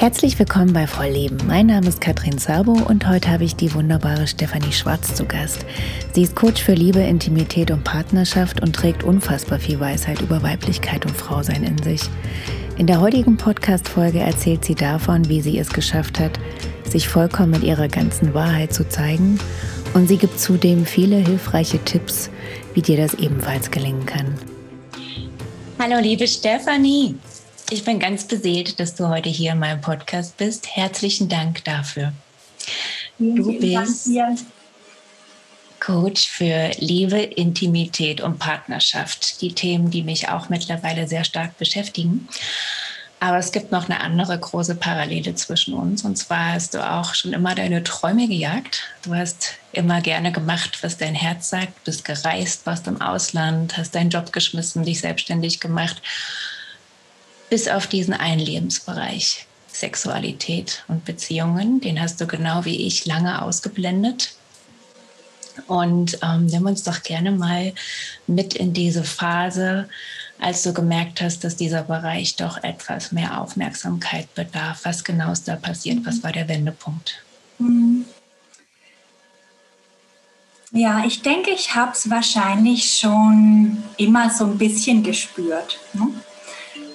Herzlich willkommen bei Vollleben. Mein Name ist Katrin Sabo und heute habe ich die wunderbare Stefanie Schwarz zu Gast. Sie ist Coach für Liebe, Intimität und Partnerschaft und trägt unfassbar viel Weisheit über Weiblichkeit und Frausein in sich. In der heutigen Podcast-Folge erzählt sie davon, wie sie es geschafft hat, sich vollkommen mit ihrer ganzen Wahrheit zu zeigen. Und sie gibt zudem viele hilfreiche Tipps, wie dir das ebenfalls gelingen kann. Hallo, liebe Stefanie. Ich bin ganz beseelt, dass du heute hier in meinem Podcast bist. Herzlichen Dank dafür. Du bist Coach für Liebe, Intimität und Partnerschaft. Die Themen, die mich auch mittlerweile sehr stark beschäftigen. Aber es gibt noch eine andere große Parallele zwischen uns. Und zwar hast du auch schon immer deine Träume gejagt. Du hast immer gerne gemacht, was dein Herz sagt, bist gereist, warst im Ausland, hast deinen Job geschmissen, dich selbstständig gemacht bis auf diesen einen Lebensbereich. Sexualität und Beziehungen, den hast du genau wie ich lange ausgeblendet. Und ähm, nimm uns doch gerne mal mit in diese Phase, als du gemerkt hast, dass dieser Bereich doch etwas mehr Aufmerksamkeit bedarf. Was genau ist da passiert? Was war der Wendepunkt? Mhm. Ja, ich denke, ich habe es wahrscheinlich schon immer so ein bisschen gespürt. Ne?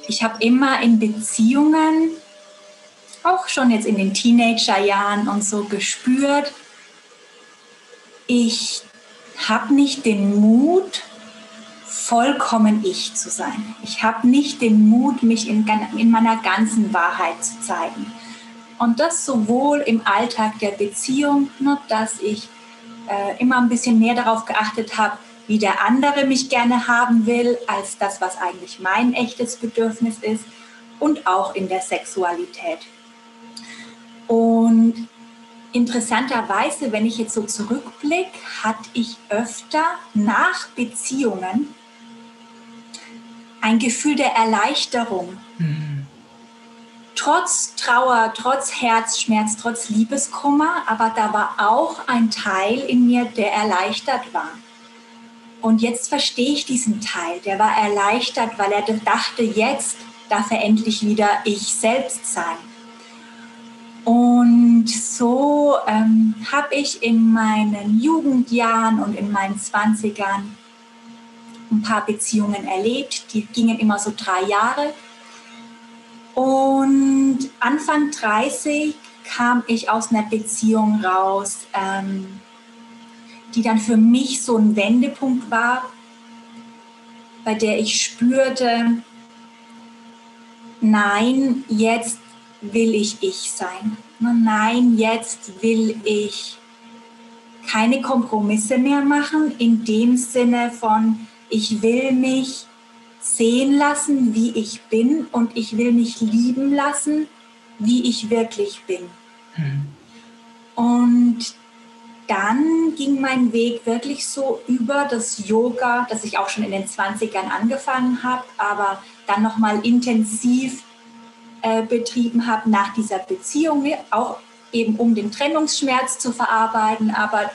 Ich habe immer in Beziehungen, auch schon jetzt in den Teenagerjahren und so gespürt, ich habe nicht den Mut, vollkommen ich zu sein. Ich habe nicht den Mut, mich in, in meiner ganzen Wahrheit zu zeigen. Und das sowohl im Alltag der Beziehung, ne, dass ich äh, immer ein bisschen mehr darauf geachtet habe, wie der andere mich gerne haben will, als das, was eigentlich mein echtes Bedürfnis ist und auch in der Sexualität. Und interessanterweise, wenn ich jetzt so zurückblicke, hatte ich öfter nach Beziehungen ein Gefühl der Erleichterung. Mhm. Trotz Trauer, trotz Herzschmerz, trotz Liebeskummer, aber da war auch ein Teil in mir, der erleichtert war. Und jetzt verstehe ich diesen Teil. Der war erleichtert, weil er dachte, jetzt darf er endlich wieder ich selbst sein. Und so ähm, habe ich in meinen Jugendjahren und in meinen Zwanzigern ein paar Beziehungen erlebt. Die gingen immer so drei Jahre. Und Anfang 30 kam ich aus einer Beziehung raus, ähm, die dann für mich so ein Wendepunkt war, bei der ich spürte, nein, jetzt will ich ich sein. Nein, jetzt will ich keine Kompromisse mehr machen in dem Sinne von, ich will mich sehen lassen, wie ich bin und ich will mich lieben lassen, wie ich wirklich bin. Mhm. Und dann ging mein Weg wirklich so über das Yoga, das ich auch schon in den 20ern angefangen habe, aber dann nochmal intensiv äh, betrieben habe nach dieser Beziehung, auch eben um den Trennungsschmerz zu verarbeiten, aber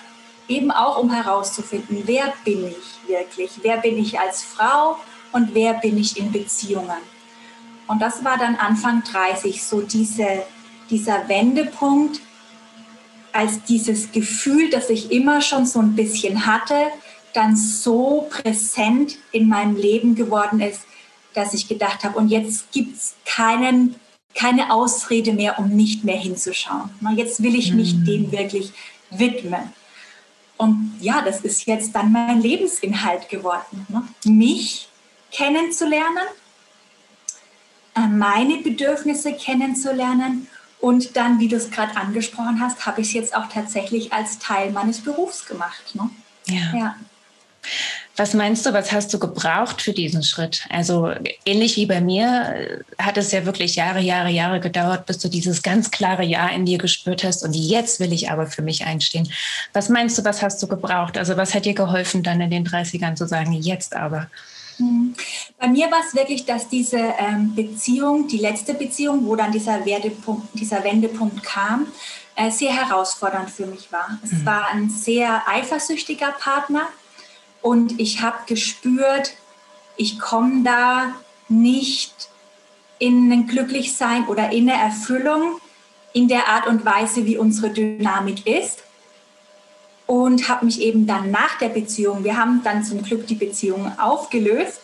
eben auch um herauszufinden, wer bin ich wirklich, wer bin ich als Frau und wer bin ich in Beziehungen. Und das war dann Anfang 30 so diese, dieser Wendepunkt, als dieses Gefühl, das ich immer schon so ein bisschen hatte, dann so präsent in meinem Leben geworden ist, dass ich gedacht habe, und jetzt gibt es keinen, keine Ausrede mehr, um nicht mehr hinzuschauen. Jetzt will ich mich mhm. dem wirklich widmen. Und ja, das ist jetzt dann mein Lebensinhalt geworden. Ne? Mich kennenzulernen, äh, meine Bedürfnisse kennenzulernen und dann, wie du es gerade angesprochen hast, habe ich es jetzt auch tatsächlich als Teil meines Berufs gemacht. Ne? Ja. ja. Was meinst du, was hast du gebraucht für diesen Schritt? Also ähnlich wie bei mir äh, hat es ja wirklich Jahre, Jahre, Jahre gedauert, bis du dieses ganz klare Ja in dir gespürt hast und jetzt will ich aber für mich einstehen. Was meinst du, was hast du gebraucht? Also was hat dir geholfen, dann in den 30ern zu sagen, jetzt aber? Mhm. Bei mir war es wirklich, dass diese ähm, Beziehung, die letzte Beziehung, wo dann dieser, dieser Wendepunkt kam, äh, sehr herausfordernd für mich war. Es mhm. war ein sehr eifersüchtiger Partner und ich habe gespürt, ich komme da nicht in ein Glücklichsein oder in eine Erfüllung in der Art und Weise, wie unsere Dynamik ist. Und habe mich eben dann nach der Beziehung, wir haben dann zum Glück die Beziehung aufgelöst,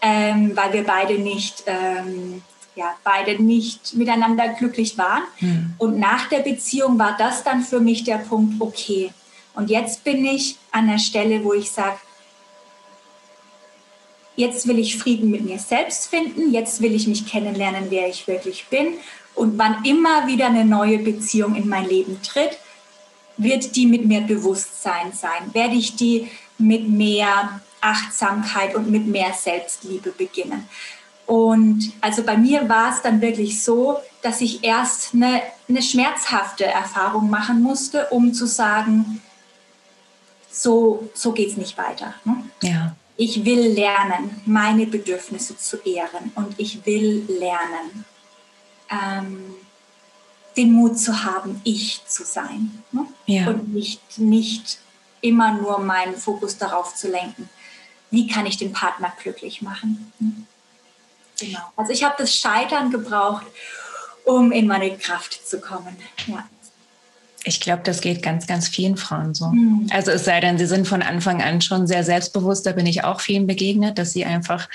ähm, weil wir beide nicht, ähm, ja, beide nicht miteinander glücklich waren. Mhm. Und nach der Beziehung war das dann für mich der Punkt, okay. Und jetzt bin ich an der Stelle, wo ich sage, jetzt will ich Frieden mit mir selbst finden, jetzt will ich mich kennenlernen, wer ich wirklich bin. Und wann immer wieder eine neue Beziehung in mein Leben tritt, wird die mit mehr Bewusstsein sein, werde ich die mit mehr Achtsamkeit und mit mehr Selbstliebe beginnen. Und also bei mir war es dann wirklich so, dass ich erst eine, eine schmerzhafte Erfahrung machen musste, um zu sagen, so, so geht es nicht weiter. Ne? Ja. Ich will lernen, meine Bedürfnisse zu ehren und ich will lernen, ähm, den Mut zu haben, ich zu sein. Ne? Ja. Und nicht, nicht immer nur meinen Fokus darauf zu lenken, wie kann ich den Partner glücklich machen. Ne? Genau. Also ich habe das Scheitern gebraucht, um in meine Kraft zu kommen. Ja. Ich glaube, das geht ganz, ganz vielen Frauen so. Mhm. Also es sei denn, sie sind von Anfang an schon sehr selbstbewusst. Da bin ich auch vielen begegnet, dass sie einfach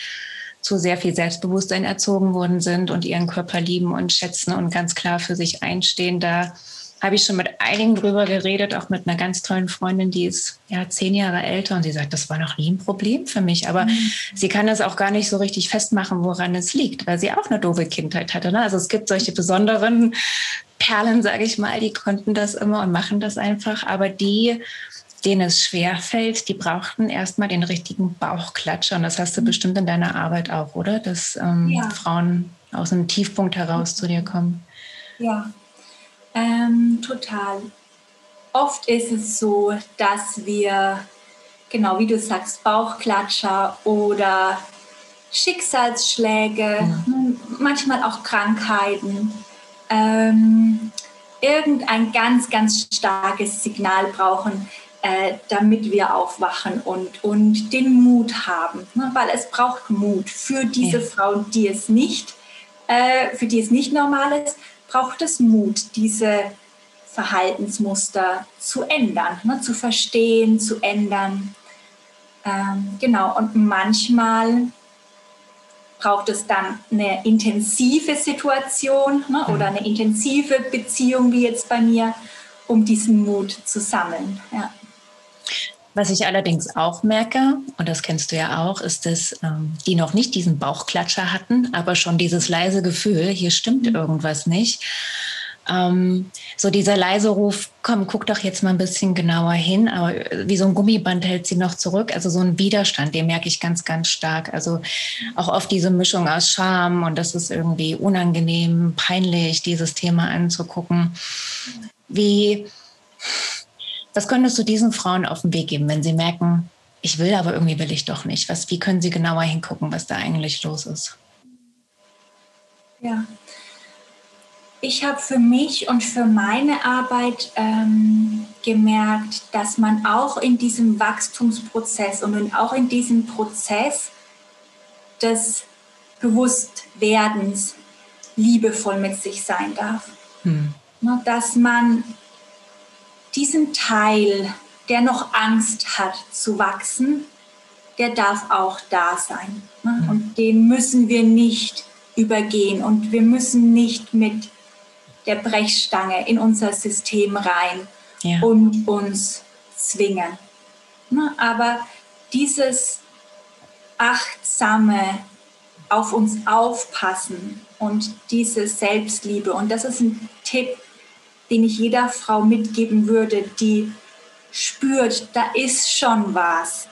zu sehr viel Selbstbewusstsein erzogen worden sind und ihren Körper lieben und schätzen und ganz klar für sich einstehen. Da habe ich schon mit einigen drüber geredet, auch mit einer ganz tollen Freundin, die ist ja zehn Jahre älter und sie sagt, das war noch nie ein Problem für mich. Aber mhm. sie kann das auch gar nicht so richtig festmachen, woran es liegt, weil sie auch eine doofe Kindheit hatte. Ne? Also es gibt solche besonderen Perlen, sage ich mal, die konnten das immer und machen das einfach. Aber die, denen es schwer fällt, die brauchten erstmal den richtigen Bauchklatscher. Und das hast du mhm. bestimmt in deiner Arbeit auch, oder? Dass ähm, ja. Frauen aus einem Tiefpunkt heraus zu dir kommen. Ja, ähm, total. Oft ist es so, dass wir, genau wie du sagst, Bauchklatscher oder Schicksalsschläge, ja. manchmal auch Krankheiten, ähm, irgendein ganz, ganz starkes Signal brauchen, äh, damit wir aufwachen und, und den Mut haben. Ne? Weil es braucht Mut für diese ja. Frauen, die es nicht, äh, für die es nicht normal ist, braucht es Mut, diese Verhaltensmuster zu ändern, ne, zu verstehen, zu ändern. Ähm, genau, und manchmal braucht es dann eine intensive Situation ne, oder eine intensive Beziehung, wie jetzt bei mir, um diesen Mut zu sammeln. Ja. Was ich allerdings auch merke, und das kennst du ja auch, ist, dass ähm, die noch nicht diesen Bauchklatscher hatten, aber schon dieses leise Gefühl, hier stimmt mhm. irgendwas nicht. Ähm, so dieser leise Ruf, komm, guck doch jetzt mal ein bisschen genauer hin, aber wie so ein Gummiband hält sie noch zurück. Also so ein Widerstand, den merke ich ganz, ganz stark. Also auch oft diese Mischung aus Scham und das ist irgendwie unangenehm, peinlich, dieses Thema anzugucken. Wie, was könntest du diesen Frauen auf den Weg geben, wenn sie merken, ich will, aber irgendwie will ich doch nicht? Was, wie können sie genauer hingucken, was da eigentlich los ist? Ja. Ich habe für mich und für meine Arbeit ähm, gemerkt, dass man auch in diesem Wachstumsprozess und auch in diesem Prozess des Bewusstwerdens liebevoll mit sich sein darf. Hm. Dass man diesen Teil, der noch Angst hat zu wachsen, der darf auch da sein. Ne? Mhm. Und den müssen wir nicht übergehen und wir müssen nicht mit der Brechstange in unser System rein ja. und uns zwingen. Ne? Aber dieses achtsame auf uns aufpassen und diese Selbstliebe, und das ist ein Tipp, den ich jeder Frau mitgeben würde, die spürt, da ist schon was.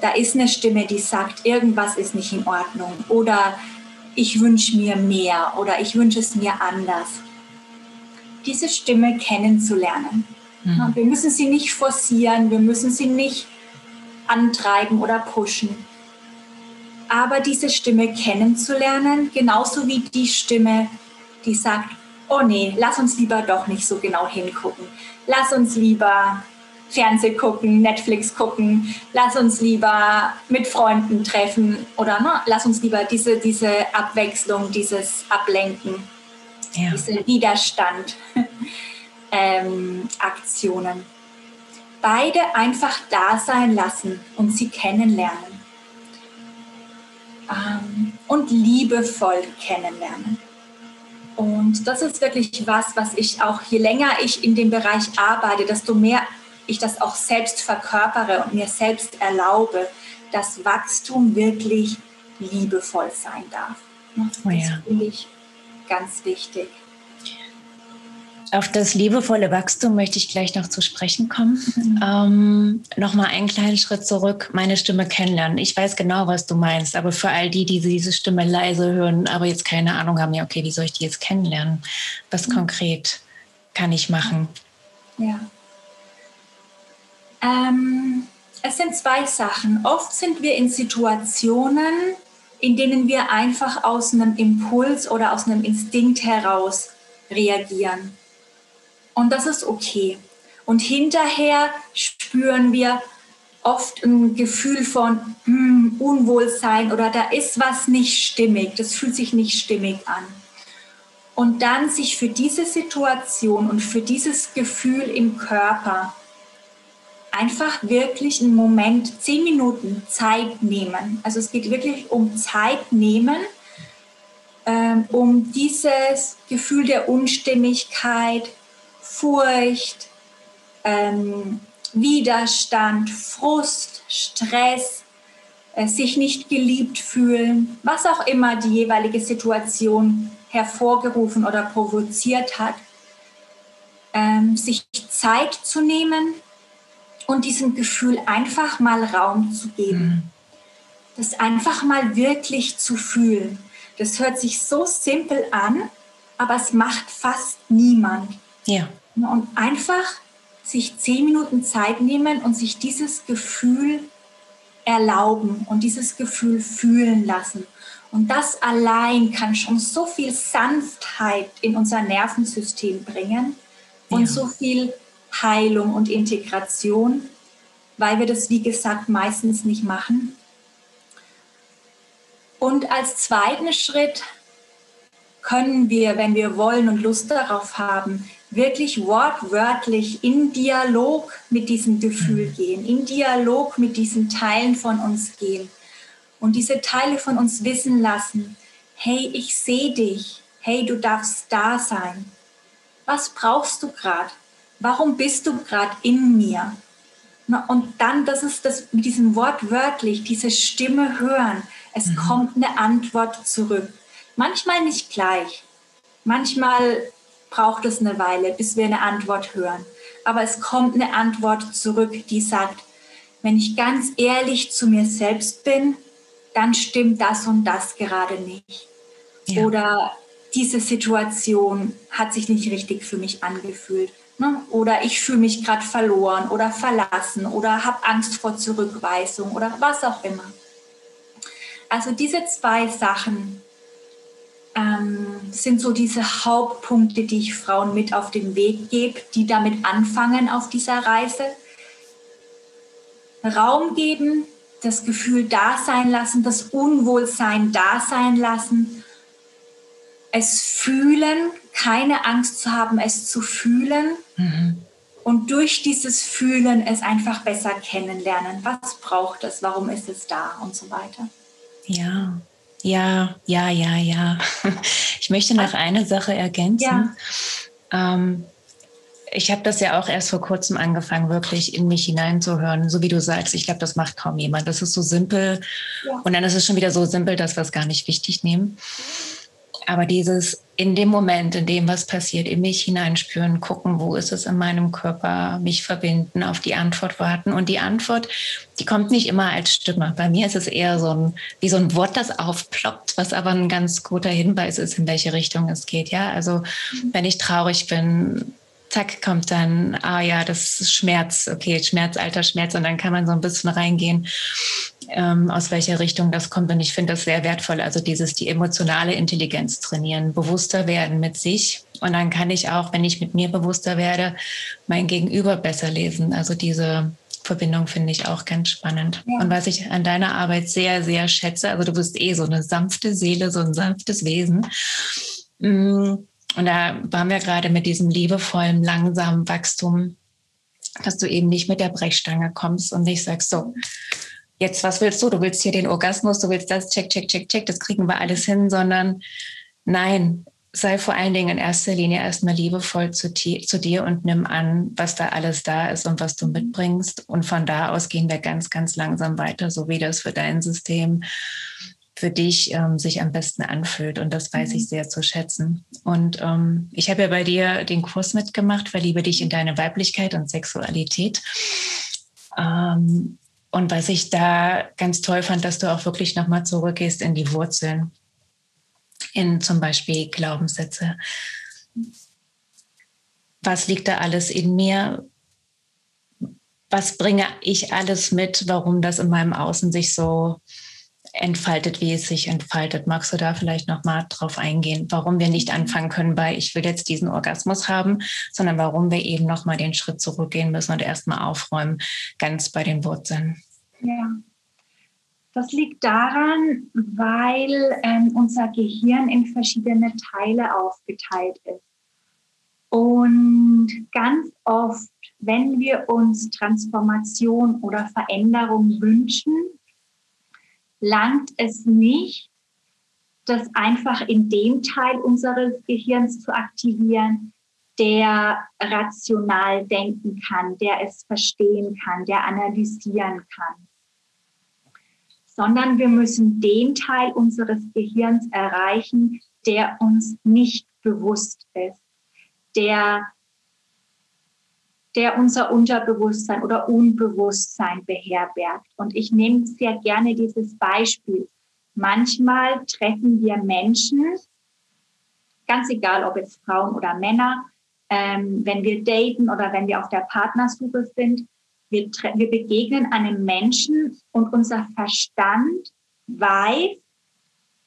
Da ist eine Stimme, die sagt, irgendwas ist nicht in Ordnung oder ich wünsche mir mehr oder ich wünsche es mir anders. Diese Stimme kennenzulernen. Mhm. Wir müssen sie nicht forcieren, wir müssen sie nicht antreiben oder pushen. Aber diese Stimme kennenzulernen, genauso wie die Stimme, die sagt, oh nee, lass uns lieber doch nicht so genau hingucken. Lass uns lieber Fernseh gucken, Netflix gucken, lass uns lieber mit Freunden treffen oder ne, lass uns lieber diese, diese Abwechslung, dieses Ablenken, ja. diese Widerstand, ähm, Aktionen. Beide einfach da sein lassen und sie kennenlernen. Ähm, und liebevoll kennenlernen. Und das ist wirklich was, was ich auch, je länger ich in dem Bereich arbeite, desto mehr ich das auch selbst verkörpere und mir selbst erlaube, dass Wachstum wirklich liebevoll sein darf. Das oh ja. finde ich ganz wichtig. Auf das liebevolle Wachstum möchte ich gleich noch zu sprechen kommen. Mhm. Ähm, Nochmal einen kleinen Schritt zurück, meine Stimme kennenlernen. Ich weiß genau, was du meinst, aber für all die, die diese Stimme leise hören, aber jetzt keine Ahnung haben, ja, okay, wie soll ich die jetzt kennenlernen? Was mhm. konkret kann ich machen? Ja. Ähm, es sind zwei Sachen. Oft sind wir in Situationen, in denen wir einfach aus einem Impuls oder aus einem Instinkt heraus reagieren. Und das ist okay. Und hinterher spüren wir oft ein Gefühl von hm, Unwohlsein oder da ist was nicht stimmig, das fühlt sich nicht stimmig an. Und dann sich für diese Situation und für dieses Gefühl im Körper einfach wirklich einen Moment, zehn Minuten Zeit nehmen. Also es geht wirklich um Zeit nehmen, ähm, um dieses Gefühl der Unstimmigkeit, Furcht, ähm, Widerstand, Frust, Stress, äh, sich nicht geliebt fühlen, was auch immer die jeweilige Situation hervorgerufen oder provoziert hat, ähm, sich Zeit zu nehmen und diesem Gefühl einfach mal Raum zu geben. Mhm. Das einfach mal wirklich zu fühlen. Das hört sich so simpel an, aber es macht fast niemand. Ja. Und einfach sich zehn Minuten Zeit nehmen und sich dieses Gefühl erlauben und dieses Gefühl fühlen lassen. Und das allein kann schon so viel Sanftheit in unser Nervensystem bringen und ja. so viel Heilung und Integration, weil wir das, wie gesagt, meistens nicht machen. Und als zweiten Schritt können wir, wenn wir wollen und Lust darauf haben, wirklich wortwörtlich in Dialog mit diesem Gefühl mhm. gehen, in Dialog mit diesen Teilen von uns gehen und diese Teile von uns wissen lassen, hey, ich sehe dich, hey, du darfst da sein. Was brauchst du gerade? Warum bist du gerade in mir? Und dann, das ist das mit diesem Wort wörtlich, diese Stimme hören. Es mhm. kommt eine Antwort zurück. Manchmal nicht gleich. Manchmal braucht es eine Weile, bis wir eine Antwort hören. Aber es kommt eine Antwort zurück, die sagt, wenn ich ganz ehrlich zu mir selbst bin, dann stimmt das und das gerade nicht. Ja. Oder diese Situation hat sich nicht richtig für mich angefühlt. Ne? Oder ich fühle mich gerade verloren oder verlassen oder habe Angst vor Zurückweisung oder was auch immer. Also diese zwei Sachen ähm, sind so diese Hauptpunkte, die ich Frauen mit auf den Weg gebe, die damit anfangen auf dieser Reise. Raum geben, das Gefühl da sein lassen, das Unwohlsein da sein lassen, es fühlen, keine Angst zu haben, es zu fühlen mhm. und durch dieses Fühlen es einfach besser kennenlernen. Was braucht es, warum ist es da und so weiter. Ja, ja, ja, ja, ja. Ich möchte noch eine Sache ergänzen. Ja. Ähm, ich habe das ja auch erst vor kurzem angefangen, wirklich in mich hineinzuhören. So wie du sagst, ich glaube, das macht kaum jemand. Das ist so simpel. Ja. Und dann ist es schon wieder so simpel, dass wir es gar nicht wichtig nehmen. Aber dieses in dem Moment, in dem was passiert, in mich hineinspüren, gucken, wo ist es in meinem Körper, mich verbinden, auf die Antwort warten. Und die Antwort, die kommt nicht immer als Stimme. Bei mir ist es eher so ein, wie so ein Wort, das aufploppt, was aber ein ganz guter Hinweis ist, in welche Richtung es geht. Ja, also mhm. wenn ich traurig bin, zack, kommt dann, ah ja, das ist Schmerz, okay, Schmerz, alter Schmerz. Und dann kann man so ein bisschen reingehen ähm, aus welcher Richtung das kommt. Und ich finde das sehr wertvoll. Also dieses, die emotionale Intelligenz trainieren, bewusster werden mit sich Und dann kann ich auch, wenn ich mit mir bewusster werde, mein Gegenüber besser lesen. Also diese Verbindung finde ich auch ganz spannend. Ja. Und was ich an deiner Arbeit sehr, sehr schätze, also du bist eh so eine sanfte Seele, so ein sanftes Wesen. Mm, und da waren wir gerade mit diesem liebevollen, langsamen Wachstum, dass du eben nicht mit der Brechstange kommst und nicht sagst, so, jetzt was willst du? Du willst hier den Orgasmus, du willst das, check, check, check, check, das kriegen wir alles hin, sondern nein, sei vor allen Dingen in erster Linie erstmal liebevoll zu, zu, dir und nimm an, was da alles da ist und was du mitbringst. Und von da aus gehen wir ganz, ganz langsam weiter, so wie das für dein System für dich ähm, sich am besten anfühlt. Und das weiß ich mhm. sehr zu schätzen. Und ähm, ich habe ja bei dir den Kurs mitgemacht, verliebe dich in deine Weiblichkeit und Sexualität. Ähm, und was ich da ganz toll fand, dass du auch wirklich nochmal zurückgehst in die Wurzeln in zum Beispiel Glaubenssätze. Was liegt da alles in mir? Was bringe ich alles mit, warum das in meinem Außen sich so entfaltet, wie es sich entfaltet? Magst du da vielleicht noch mal drauf eingehen, warum wir nicht anfangen können bei ich will jetzt diesen Orgasmus haben, sondern warum wir eben noch mal den Schritt zurückgehen müssen und erstmal aufräumen, ganz bei den Wurzeln? Ja. Das liegt daran, weil ähm, unser Gehirn in verschiedene Teile aufgeteilt ist. Und ganz oft, wenn wir uns Transformation oder Veränderung wünschen, langt es nicht, das einfach in dem Teil unseres Gehirns zu aktivieren, der rational denken kann, der es verstehen kann, der analysieren kann. Sondern wir müssen den Teil unseres Gehirns erreichen, der uns nicht bewusst ist, der, der unser Unterbewusstsein oder Unbewusstsein beherbergt. Und ich nehme sehr gerne dieses Beispiel. Manchmal treffen wir Menschen, ganz egal ob es Frauen oder Männer, ähm, wenn wir daten oder wenn wir auf der Partnersuche sind, wir, wir begegnen einem Menschen und unser Verstand weiß,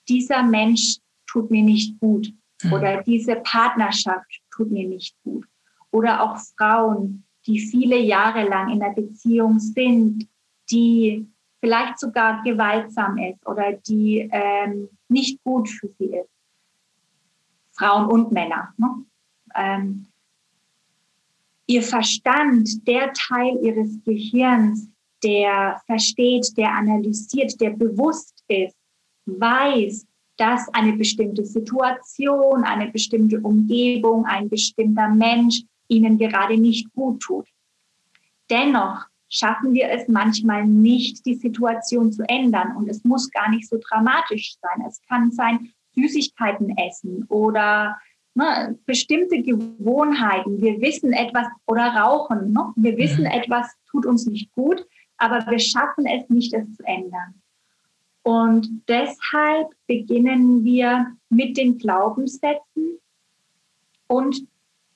dieser Mensch tut mir nicht gut mhm. oder diese Partnerschaft tut mir nicht gut. Oder auch Frauen, die viele Jahre lang in einer Beziehung sind, die vielleicht sogar gewaltsam ist oder die ähm, nicht gut für sie ist. Frauen und Männer. Ne? Ähm, ihr Verstand, der Teil ihres Gehirns, der versteht, der analysiert, der bewusst ist, weiß, dass eine bestimmte Situation, eine bestimmte Umgebung, ein bestimmter Mensch ihnen gerade nicht gut tut. Dennoch schaffen wir es manchmal nicht, die Situation zu ändern. Und es muss gar nicht so dramatisch sein. Es kann sein, Süßigkeiten essen oder ne, bestimmte Gewohnheiten. Wir wissen etwas oder rauchen. Ne? Wir wissen, mhm. etwas tut uns nicht gut, aber wir schaffen es nicht, es zu ändern. Und deshalb beginnen wir mit den Glaubenssätzen und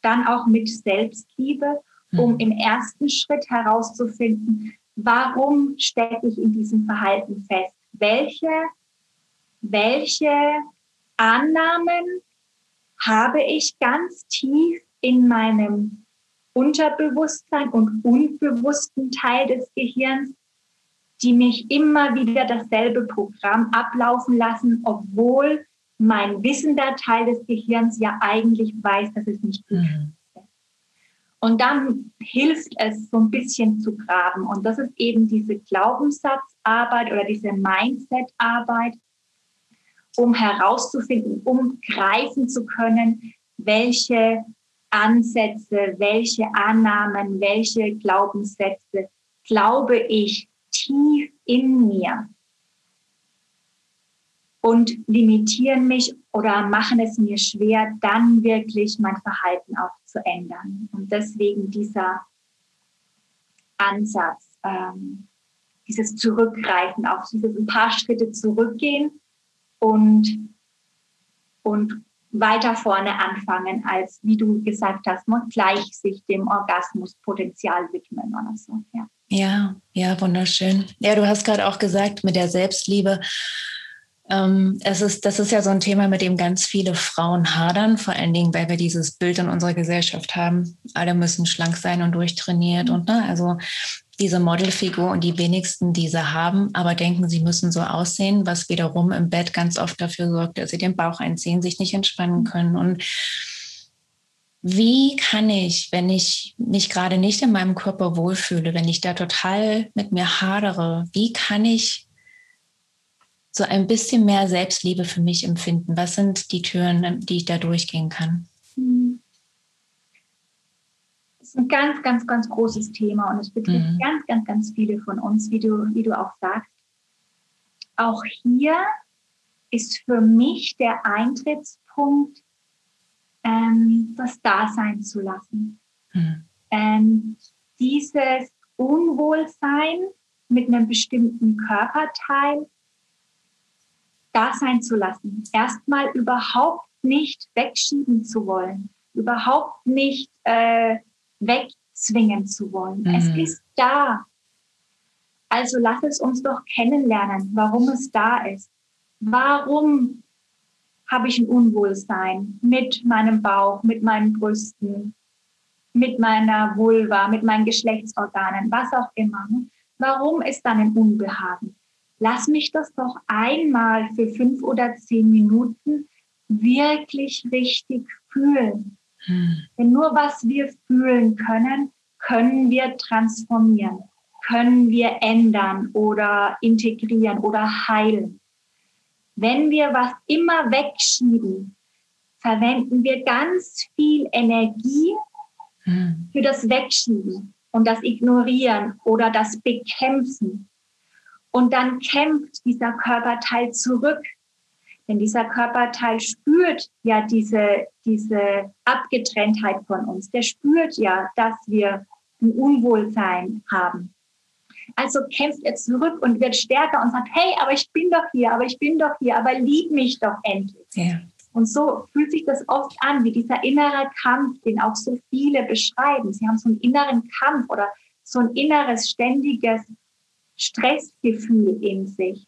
dann auch mit Selbstliebe, um mhm. im ersten Schritt herauszufinden, warum stecke ich in diesem Verhalten fest? Welche, welche Annahmen habe ich ganz tief in meinem Unterbewusstsein und unbewussten Teil des Gehirns, die mich immer wieder dasselbe Programm ablaufen lassen, obwohl mein wissender Teil des Gehirns ja eigentlich weiß, dass es nicht gut mhm. ist. Und dann hilft es, so ein bisschen zu graben. Und das ist eben diese Glaubenssatzarbeit oder diese Mindset-Arbeit, um herauszufinden, um greifen zu können, welche Ansätze, welche Annahmen, welche Glaubenssätze glaube ich tief in mir und limitieren mich oder machen es mir schwer, dann wirklich mein Verhalten auch zu ändern. Und deswegen dieser Ansatz, ähm, dieses Zurückgreifen, auch dieses ein paar Schritte zurückgehen und, und weiter vorne anfangen, als wie du gesagt hast, ne, gleich sich dem Orgasmuspotenzial widmen oder so. Ja. ja, ja, wunderschön. Ja, du hast gerade auch gesagt, mit der Selbstliebe. Ähm, es ist, das ist ja so ein Thema, mit dem ganz viele Frauen hadern, vor allen Dingen, weil wir dieses Bild in unserer Gesellschaft haben. Alle müssen schlank sein und durchtrainiert und ne, also diese Modelfigur und die wenigsten diese haben, aber denken, sie müssen so aussehen, was wiederum im Bett ganz oft dafür sorgt, dass sie den Bauch einziehen, sich nicht entspannen können. Und wie kann ich, wenn ich mich gerade nicht in meinem Körper wohlfühle, wenn ich da total mit mir hadere, wie kann ich so ein bisschen mehr Selbstliebe für mich empfinden? Was sind die Türen, die ich da durchgehen kann? Das ist ein ganz, ganz, ganz großes Thema und es betrifft mhm. ganz, ganz, ganz viele von uns, wie du, wie du auch sagst. Auch hier ist für mich der Eintrittspunkt, ähm, das da sein zu lassen. Mhm. Ähm, dieses Unwohlsein mit einem bestimmten Körperteil da sein zu lassen. Erstmal überhaupt nicht wegschieben zu wollen, überhaupt nicht äh, wegzwingen zu wollen. Mhm. Es ist da. Also lass es uns doch kennenlernen, warum es da ist. Warum habe ich ein Unwohlsein mit meinem Bauch, mit meinen Brüsten, mit meiner Vulva, mit meinen Geschlechtsorganen, was auch immer. Warum ist dann ein Unbehagen? Lass mich das doch einmal für fünf oder zehn Minuten wirklich richtig fühlen. Hm. Denn nur was wir fühlen können, können wir transformieren, können wir ändern oder integrieren oder heilen. Wenn wir was immer wegschieben, verwenden wir ganz viel Energie hm. für das Wegschieben und das Ignorieren oder das Bekämpfen. Und dann kämpft dieser Körperteil zurück. Denn dieser Körperteil spürt ja diese, diese Abgetrenntheit von uns. Der spürt ja, dass wir ein Unwohlsein haben. Also kämpft er zurück und wird stärker und sagt, hey, aber ich bin doch hier, aber ich bin doch hier, aber lieb mich doch endlich. Ja. Und so fühlt sich das oft an, wie dieser innere Kampf, den auch so viele beschreiben. Sie haben so einen inneren Kampf oder so ein inneres, ständiges Stressgefühl in sich.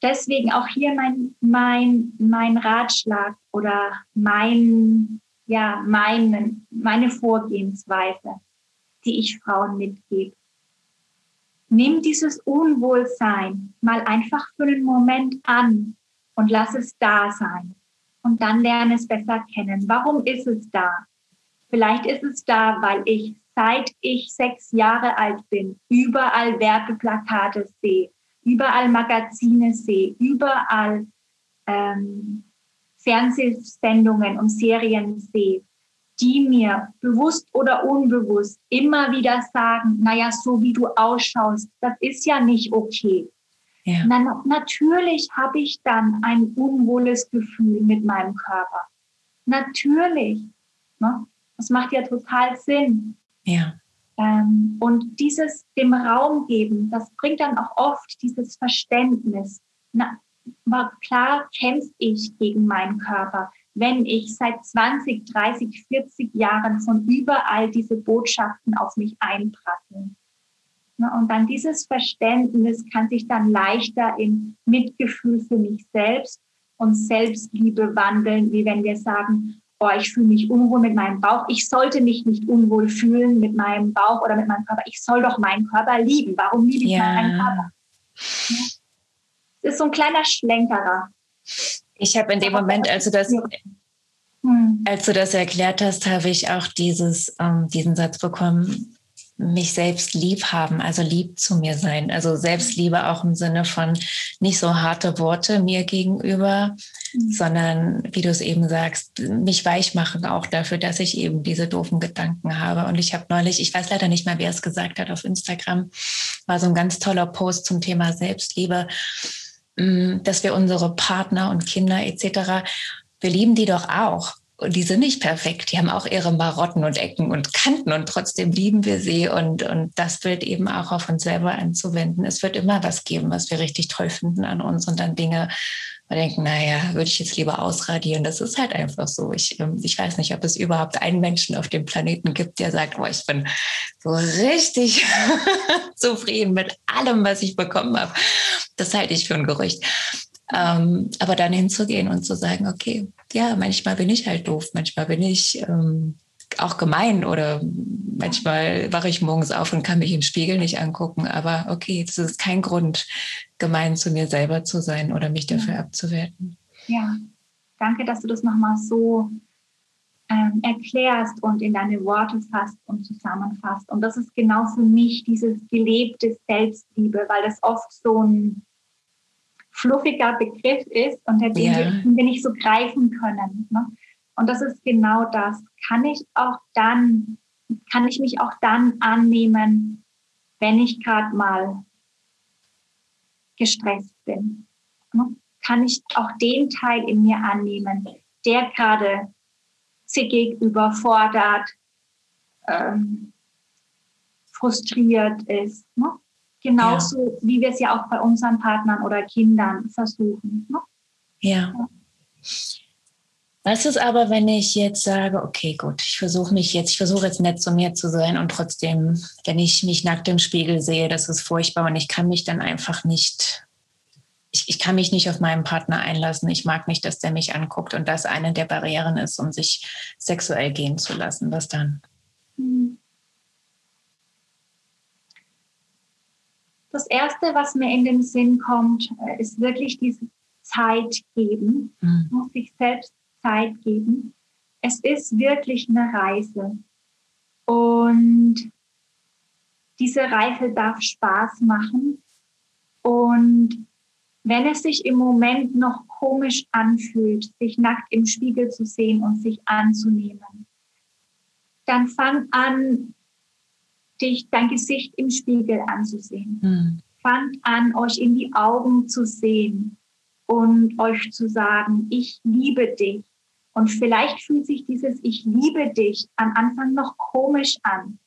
Deswegen auch hier mein, mein, mein Ratschlag oder mein, ja, meine, meine Vorgehensweise die ich Frauen mitgebe. Nimm dieses Unwohlsein mal einfach für einen Moment an und lass es da sein. Und dann lerne es besser kennen. Warum ist es da? Vielleicht ist es da, weil ich seit ich sechs Jahre alt bin, überall Werbeplakate sehe, überall Magazine sehe, überall ähm, Fernsehsendungen und Serien sehe die mir bewusst oder unbewusst immer wieder sagen, naja, so wie du ausschaust, das ist ja nicht okay. Ja. Na, natürlich habe ich dann ein unwohles Gefühl mit meinem Körper. Natürlich. Ne? Das macht ja total Sinn. Ja. Ähm, und dieses dem Raum geben, das bringt dann auch oft dieses Verständnis. Na, klar kämpfe ich gegen meinen Körper wenn ich seit 20, 30, 40 Jahren von überall diese Botschaften auf mich einprasseln. Und dann dieses Verständnis kann sich dann leichter in Mitgefühl für mich selbst und Selbstliebe wandeln, wie wenn wir sagen, oh, ich fühle mich unwohl mit meinem Bauch. Ich sollte mich nicht unwohl fühlen mit meinem Bauch oder mit meinem Körper. Ich soll doch meinen Körper lieben. Warum liebe ich ja. meinen Körper? Das ist so ein kleiner Schlenkerer. Ich habe in dem Moment, als du das, hm. als du das erklärt hast, habe ich auch dieses, ähm, diesen Satz bekommen, mich selbst lieb haben, also lieb zu mir sein. Also Selbstliebe auch im Sinne von nicht so harte Worte mir gegenüber, mhm. sondern wie du es eben sagst, mich weich machen auch dafür, dass ich eben diese doofen Gedanken habe. Und ich habe neulich, ich weiß leider nicht mehr, wer es gesagt hat auf Instagram, war so ein ganz toller Post zum Thema Selbstliebe Mm, dass wir unsere Partner und Kinder etc., wir lieben die doch auch. Und die sind nicht perfekt. Die haben auch ihre Marotten und Ecken und Kanten und trotzdem lieben wir sie und, und das Bild eben auch auf uns selber anzuwenden. Es wird immer was geben, was wir richtig toll finden an uns und dann Dinge, wir denken, naja, würde ich jetzt lieber ausradieren. Das ist halt einfach so. Ich, ähm, ich weiß nicht, ob es überhaupt einen Menschen auf dem Planeten gibt, der sagt, oh, ich bin so richtig zufrieden mit allem, was ich bekommen habe. Das halte ich für ein Gerücht. Ähm, aber dann hinzugehen und zu sagen, okay, ja, manchmal bin ich halt doof, manchmal bin ich ähm, auch gemein oder manchmal wache ich morgens auf und kann mich im Spiegel nicht angucken. Aber okay, das ist kein Grund, gemein zu mir selber zu sein oder mich dafür ja. abzuwerten. Ja, danke, dass du das nochmal so ähm, erklärst und in deine Worte fasst und zusammenfasst. Und das ist genau für mich dieses gelebte Selbstliebe, weil das oft so ein fluffiger Begriff ist und den ja. wir nicht so greifen können. Ne? Und das ist genau das. Kann ich auch dann, kann ich mich auch dann annehmen, wenn ich gerade mal gestresst bin? Ne? Kann ich auch den Teil in mir annehmen, der gerade zickig, überfordert, ähm, frustriert ist? Ne? Genauso ja. wie wir es ja auch bei unseren Partnern oder Kindern versuchen. Ne? Ja. ja. Was ist aber, wenn ich jetzt sage, okay, gut, ich versuche mich jetzt, ich versuche jetzt nett zu mir zu sein und trotzdem, wenn ich mich nackt im Spiegel sehe, das ist furchtbar und ich kann mich dann einfach nicht, ich, ich kann mich nicht auf meinen Partner einlassen. Ich mag nicht, dass der mich anguckt und das eine der Barrieren ist, um sich sexuell gehen zu lassen. Was dann? Hm. Das Erste, was mir in den Sinn kommt, äh, ist wirklich diese Zeit geben, mhm. muss sich selbst Zeit geben. Es ist wirklich eine Reise und diese Reise darf Spaß machen und wenn es sich im Moment noch komisch anfühlt, sich nackt im Spiegel zu sehen und sich anzunehmen, dann fang an, dich dein Gesicht im Spiegel anzusehen. Mhm. Fangt an, euch in die Augen zu sehen und euch zu sagen, ich liebe dich. Und vielleicht fühlt sich dieses Ich liebe dich am Anfang noch komisch an.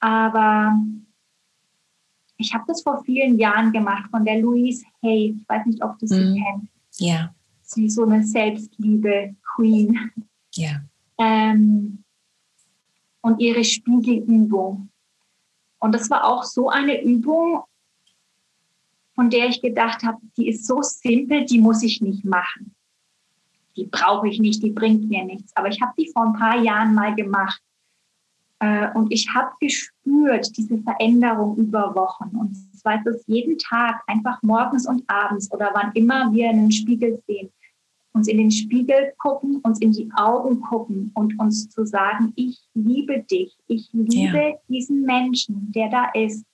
Aber ich habe das vor vielen Jahren gemacht von der Louise Hay. Ich weiß nicht, ob du sie mm. kennst. Ja. Sie ist so eine Selbstliebe-Queen. Ja. Ähm, und ihre Spiegelübung. Und das war auch so eine Übung, von der ich gedacht habe, die ist so simpel, die muss ich nicht machen. Die brauche ich nicht, die bringt mir nichts. Aber ich habe die vor ein paar Jahren mal gemacht. Äh, und ich habe gespürt, diese Veränderung über Wochen. Und zwar ist es jeden Tag, einfach morgens und abends oder wann immer wir einen Spiegel sehen, uns in den Spiegel gucken, uns in die Augen gucken und uns zu sagen, ich liebe dich, ich liebe ja. diesen Menschen, der da ist.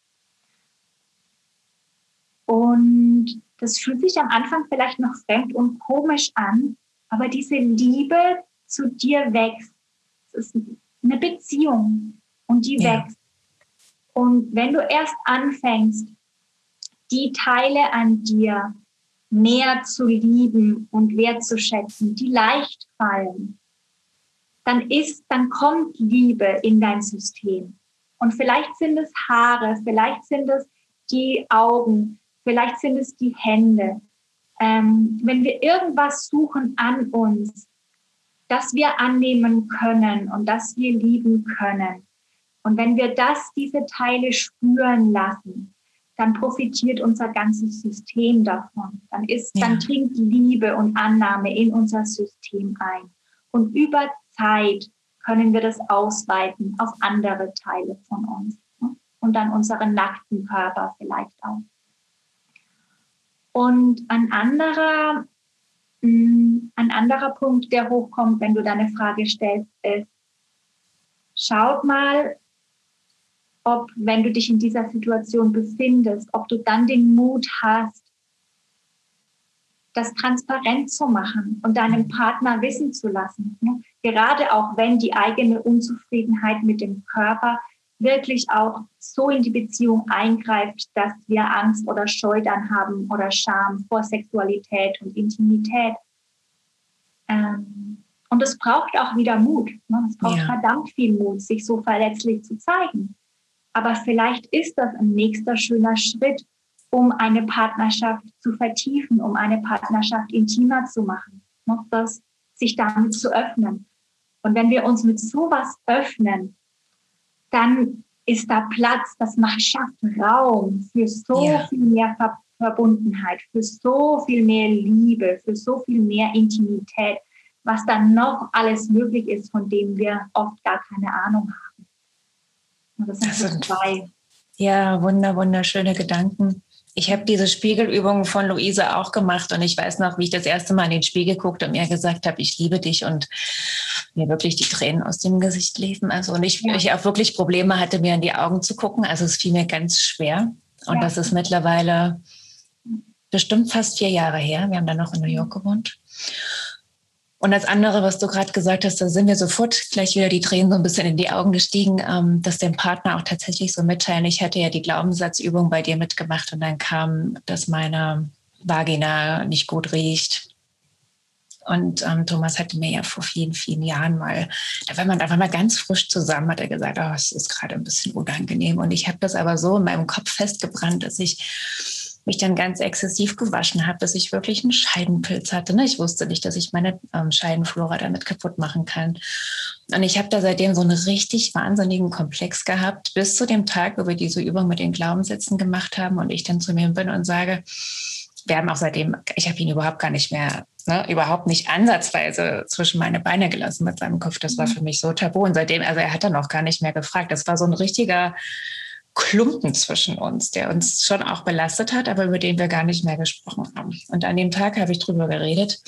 Und das fühlt sich am Anfang vielleicht noch fremd und komisch an, aber diese Liebe zu dir wächst. Es ist eine Beziehung und die ja. wächst. Und wenn du erst anfängst, die Teile an dir, mehr zu lieben und wertzuschätzen, die leicht fallen, dann ist, dann kommt Liebe in dein System. Und vielleicht sind es Haare, vielleicht sind es die Augen, vielleicht sind es die Hände. Ähm, wenn wir irgendwas suchen an uns, das wir annehmen können und das wir lieben können, und wenn wir das, diese Teile spüren lassen, dann profitiert unser ganzes System davon. Dann ist, ja. dann dringt Liebe und Annahme in unser System ein. Und über Zeit können wir das ausweiten auf andere Teile von uns ne? und dann unseren nackten Körper vielleicht auch. Und ein anderer, mm, ein anderer Punkt, der hochkommt, wenn du deine Frage stellst, ist, schaut mal, ob, wenn du dich in dieser Situation befindest, ob du dann den Mut hast, das transparent zu machen und deinem Partner wissen zu lassen. Ne? Gerade auch wenn die eigene Unzufriedenheit mit dem Körper wirklich auch so in die Beziehung eingreift, dass wir Angst oder Scheu dann haben oder Scham vor Sexualität und Intimität. Ähm, Und es braucht auch wieder Mut. Ne? Es braucht ja. verdammt viel Mut, sich so verletzlich zu zeigen. Aber vielleicht ist das ein nächster schöner Schritt, um eine Partnerschaft zu vertiefen, um eine Partnerschaft intimer zu machen, noch ne? das, sich damit zu öffnen. Und wenn wir uns mit sowas öffnen, dann ist da Platz, das macht, schafft Raum für so ja. viel mehr Ver Verbundenheit, für so viel mehr Liebe, für so viel mehr Intimität, was dann noch alles möglich ist, von dem wir oft gar keine Ahnung haben. Das sind, das sind zwei. Ja, wunder, wunderschöne Gedanken. Ich habe diese Spiegelübung von Luise auch gemacht und ich weiß noch, wie ich das erste Mal in den Spiegel guckte und mir gesagt habe, ich liebe dich und mir wirklich die Tränen aus dem Gesicht liefen. Also und ich, ja. ich auch wirklich Probleme hatte, mir in die Augen zu gucken. Also es fiel mir ganz schwer. Und ja. das ist mittlerweile bestimmt fast vier Jahre her. Wir haben dann noch in New York gewohnt. Und das andere, was du gerade gesagt hast, da sind wir sofort gleich wieder die Tränen so ein bisschen in die Augen gestiegen, ähm, dass dem Partner auch tatsächlich so mitteilen. Ich hatte ja die Glaubenssatzübung bei dir mitgemacht und dann kam, dass meine Vagina nicht gut riecht. Und ähm, Thomas hatte mir ja vor vielen, vielen Jahren mal, da war man einfach mal ganz frisch zusammen, hat er gesagt, oh, es ist gerade ein bisschen unangenehm. Und ich habe das aber so in meinem Kopf festgebrannt, dass ich mich dann ganz exzessiv gewaschen habe, dass ich wirklich einen Scheidenpilz hatte. Ne? Ich wusste nicht, dass ich meine ähm, Scheidenflora damit kaputt machen kann. Und ich habe da seitdem so einen richtig wahnsinnigen Komplex gehabt, bis zu dem Tag, wo wir diese Übung mit den Glaubenssätzen gemacht haben und ich dann zu mir bin und sage, wir haben auch seitdem, ich habe ihn überhaupt gar nicht mehr, ne, überhaupt nicht ansatzweise zwischen meine Beine gelassen mit seinem Kopf. Das war mhm. für mich so tabu. Und seitdem, also er hat dann auch gar nicht mehr gefragt. Das war so ein richtiger Klumpen zwischen uns, der uns schon auch belastet hat, aber über den wir gar nicht mehr gesprochen haben. Und an dem Tag habe ich drüber geredet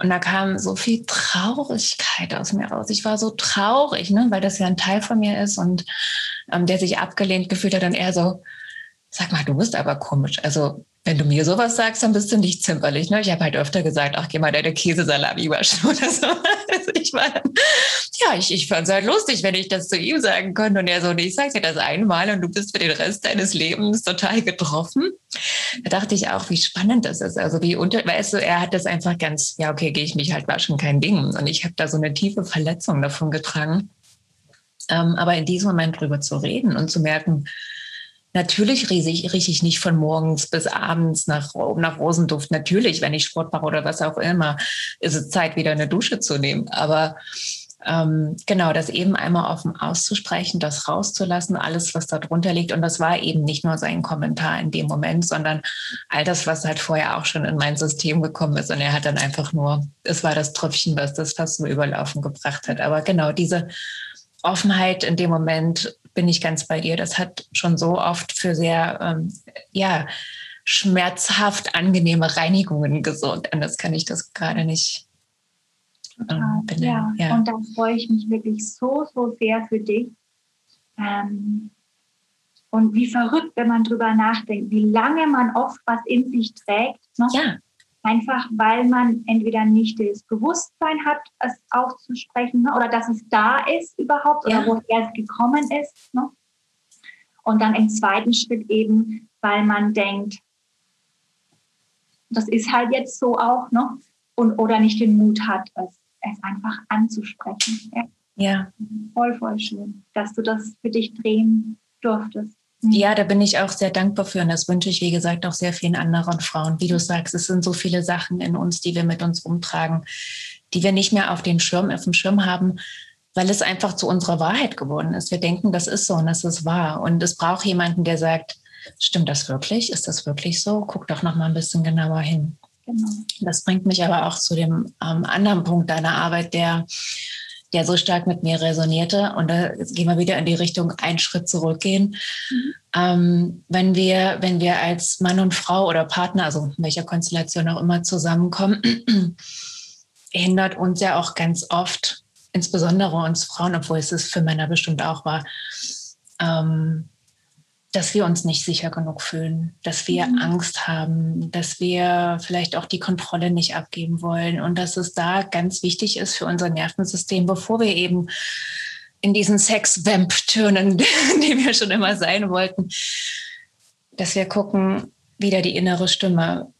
und da kam so viel Traurigkeit aus mir raus. Ich war so traurig, ne, weil das ja ein Teil von mir ist und ähm, der sich abgelehnt gefühlt hat und er so, sag mal, du bist aber komisch. Also wenn du mir sowas sagst, dann bist du nicht zimperlich. Ne? Ich habe halt öfter gesagt, ach, geh mal deine Käsesalami waschen oder so. Also ich war, ja, ich, ich fand es halt lustig, wenn ich das zu ihm sagen könnte. Und er so, ich sag dir das einmal und du bist für den Rest deines Lebens total getroffen. Da dachte ich auch, wie spannend das ist. Also wie unter, weißt du, er hat das einfach ganz, ja, okay, gehe ich mich halt waschen, kein Ding. Und ich habe da so eine tiefe Verletzung davon getragen. Ähm, aber in diesem Moment drüber zu reden und zu merken, Natürlich rieche ich, rieche ich nicht von morgens bis abends nach, nach Rosenduft. Natürlich, wenn ich Sport mache oder was auch immer, ist es Zeit, wieder eine Dusche zu nehmen. Aber ähm, genau, das eben einmal offen auszusprechen, das rauszulassen, alles, was da drunter liegt. Und das war eben nicht nur sein Kommentar in dem Moment, sondern all das, was halt vorher auch schon in mein System gekommen ist. Und er hat dann einfach nur, es war das Tröpfchen, was das fast so überlaufen gebracht hat. Aber genau diese Offenheit in dem Moment bin ich ganz bei dir. Das hat schon so oft für sehr, ähm, ja, schmerzhaft angenehme Reinigungen gesorgt. Anders kann ich das gerade nicht ähm, benennen. Ja. ja. und da freue ich mich wirklich so, so sehr für dich. Ähm, und wie verrückt, wenn man drüber nachdenkt, wie lange man oft was in sich trägt. Ne? Ja. Einfach weil man entweder nicht das Bewusstsein hat, es auszusprechen ne? oder dass es da ist überhaupt ja. oder woher es gekommen ist. Ne? Und dann im zweiten Schritt eben, weil man denkt, das ist halt jetzt so auch, ne? Und, oder nicht den Mut hat, es, es einfach anzusprechen. Ja. ja. Voll, voll schön, dass du das für dich drehen durftest. Mhm. Ja, da bin ich auch sehr dankbar für und das wünsche ich, wie gesagt, auch sehr vielen anderen Frauen. Wie du sagst, es sind so viele Sachen in uns, die wir mit uns umtragen, die wir nicht mehr auf den Schirm, auf dem Schirm haben, weil es einfach zu unserer Wahrheit geworden ist. Wir denken, das ist so und das ist wahr. Und es braucht jemanden, der sagt, stimmt das wirklich? Ist das wirklich so? Guck doch noch mal ein bisschen genauer hin. Genau. Das bringt mich aber auch zu dem ähm, anderen Punkt deiner Arbeit, der der so stark mit mir resonierte. Und da gehen wir wieder in die Richtung einen Schritt zurückgehen. Mhm. Ähm, wenn wir, wenn wir als Mann und Frau oder Partner, also in welcher Konstellation auch immer zusammenkommen, hindert uns ja auch ganz oft, insbesondere uns Frauen, obwohl es es für Männer bestimmt auch war, ähm, dass wir uns nicht sicher genug fühlen, dass wir mhm. Angst haben, dass wir vielleicht auch die Kontrolle nicht abgeben wollen und dass es da ganz wichtig ist für unser Nervensystem, bevor wir eben in diesen Sex-Vamp tönen, die wir schon immer sein wollten, dass wir gucken, wieder die innere Stimme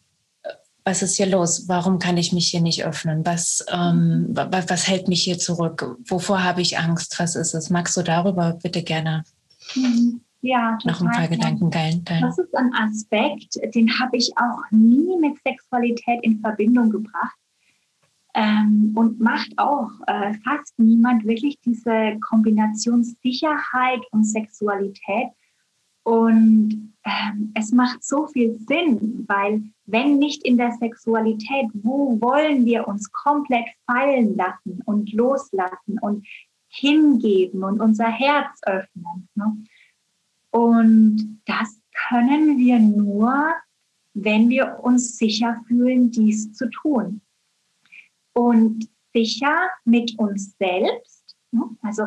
was ist hier los? Warum kann ich mich hier nicht öffnen? Was, ähm, was, was hält mich hier zurück? Wovor habe ich Angst? Was ist es? Magst du darüber bitte gerne mhm. Ja, noch ein paar Gedanken teilen? Das ist ein Aspekt, den habe ich auch nie mit Sexualität in Verbindung gebracht. Ähm, und macht auch äh, fast niemand wirklich diese Kombination Sicherheit und Sexualität. Und ähm, es macht so viel Sinn, weil wenn nicht in der Sexualität, wo wollen wir uns komplett fallen lassen und loslassen und hingeben und unser Herz öffnen? Ne? Und das können wir nur, wenn wir uns sicher fühlen, dies zu tun. Und sicher mit uns selbst, ne? also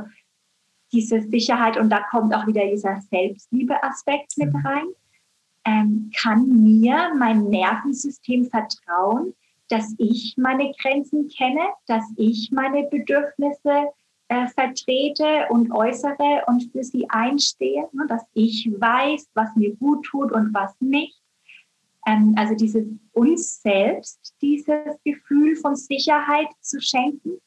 diese Sicherheit, und da kommt auch wieder dieser Selbstliebe-Aspekt mit mhm. rein, ähm, kann mir mein Nervensystem vertrauen, dass ich meine Grenzen kenne, dass ich meine Bedürfnisse äh, vertrete und äußere und für sie einstehe, ne, dass ich weiß, was mir gut tut und was nicht. Ähm, also dieses uns selbst, dieses Gefühl von Sicherheit zu schenken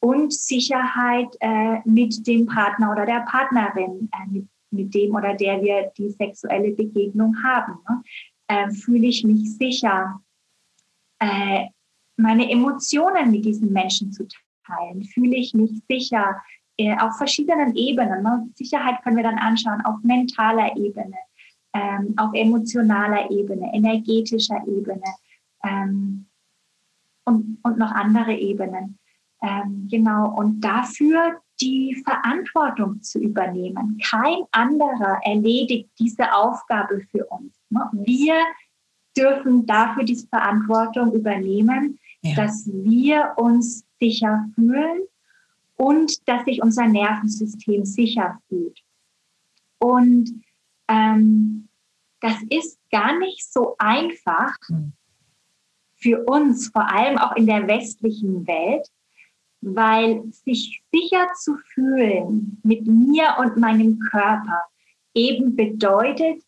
und Sicherheit äh, mit dem Partner oder der Partnerin, äh, mit, mit, dem oder der wir die sexuelle Begegnung haben. Ne? Äh, fühle ich mich sicher, äh, meine Emotionen mit diesen Menschen zu teilen? Fühle ich mich sicher äh, auf verschiedenen Ebenen? Ne? Sicherheit können wir dann anschauen auf mentaler Ebene, ähm, auf emotionaler Ebene, energetischer Ebene ähm, und, und noch andere Ebenen. Ähm, genau, und dafür die Verantwortung zu übernehmen. Kein anderer erledigt diese Aufgabe für uns. Ne? Wir dürfen dafür diese Verantwortung übernehmen, ja. dass wir uns sicher fühlen und dass sich unser Nervensystem sicher fühlt. Und ähm, das ist gar nicht so einfach hm. für uns, vor allem auch in der westlichen Welt, weil sich sicher zu fühlen mit mir und meinem Körper eben bedeutet,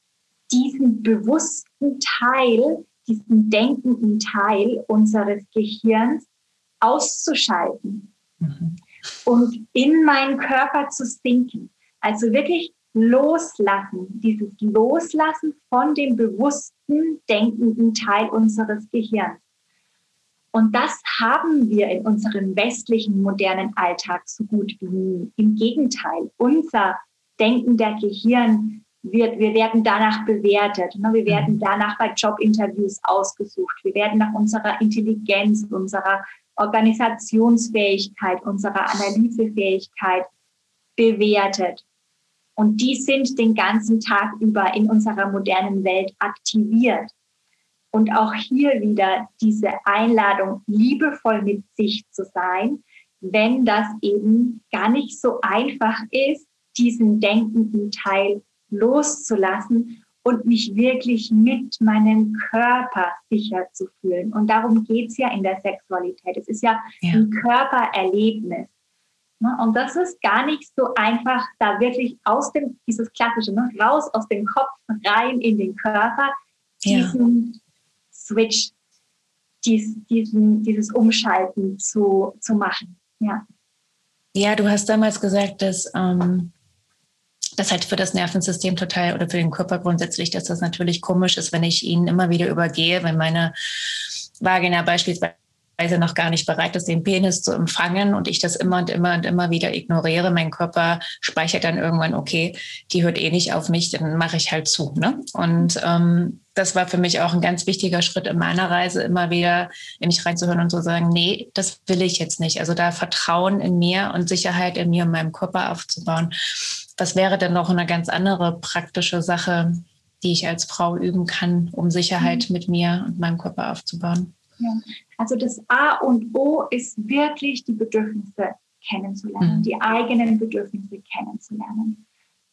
diesen bewussten Teil, diesen denkenden Teil unseres Gehirns auszuschalten mhm. und in meinen Körper zu sinken. Also wirklich loslassen, dieses Loslassen von dem bewussten, denkenden Teil unseres Gehirns. Und das haben wir in unserem westlichen modernen Alltag so gut wie nie. Im Gegenteil, unser denkender Gehirn wird, wir werden danach bewertet. Ne? Wir werden mhm. danach bei Jobinterviews ausgesucht. Wir werden nach unserer Intelligenz, unserer Organisationsfähigkeit, unserer Analysefähigkeit bewertet. Und die sind den ganzen Tag über in unserer modernen Welt aktiviert. Und auch hier wieder diese Einladung, liebevoll mit sich zu sein, wenn das eben gar nicht so einfach ist, diesen denkenden Teil loszulassen und mich wirklich mit meinem Körper sicher zu fühlen. Und darum geht es ja in der Sexualität. Es ist ja, ja. ein Körpererlebnis. Ne? Und das ist gar nicht so einfach, da wirklich aus dem, dieses klassische, ne? raus aus dem Kopf, rein in den Körper, diesen ja. Switch, dies, diesen, dieses Umschalten zu, zu machen. Ja. Ja, du hast damals gesagt, dass ähm, das halt für das Nervensystem total oder für den Körper grundsätzlich, dass das natürlich komisch ist, wenn ich ihn immer wieder übergehe, wenn meine Vagina beispielsweise noch gar nicht bereit ist, den Penis zu empfangen und ich das immer und immer und immer wieder ignoriere. Mein Körper speichert dann irgendwann, okay, die hört eh nicht auf mich, dann mache ich halt zu. Ne? Und ähm, das war für mich auch ein ganz wichtiger Schritt in meiner Reise, immer wieder in mich reinzuhören und zu sagen, nee, das will ich jetzt nicht. Also da Vertrauen in mir und Sicherheit in mir und meinem Körper aufzubauen. Was wäre denn noch eine ganz andere praktische Sache, die ich als Frau üben kann, um Sicherheit mhm. mit mir und meinem Körper aufzubauen? Ja. Also das A und O ist wirklich die Bedürfnisse kennenzulernen, mhm. die eigenen Bedürfnisse kennenzulernen,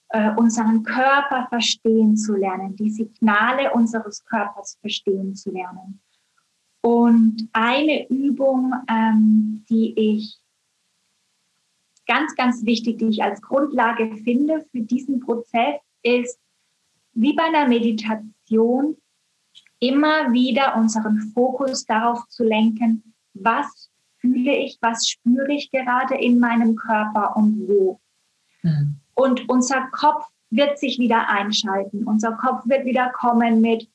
äh, unseren Körper verstehen zu lernen, die Signale unseres Körpers verstehen zu lernen. Und eine Übung, ähm, die ich ganz, ganz wichtig, die ich als Grundlage finde für diesen Prozess, ist wie bei einer Meditation immer wieder unseren Fokus darauf zu lenken, was fühle ich, was spüre ich gerade in meinem Körper und wo. Mhm. Und unser Kopf wird sich wieder einschalten. Unser Kopf wird wieder kommen mit,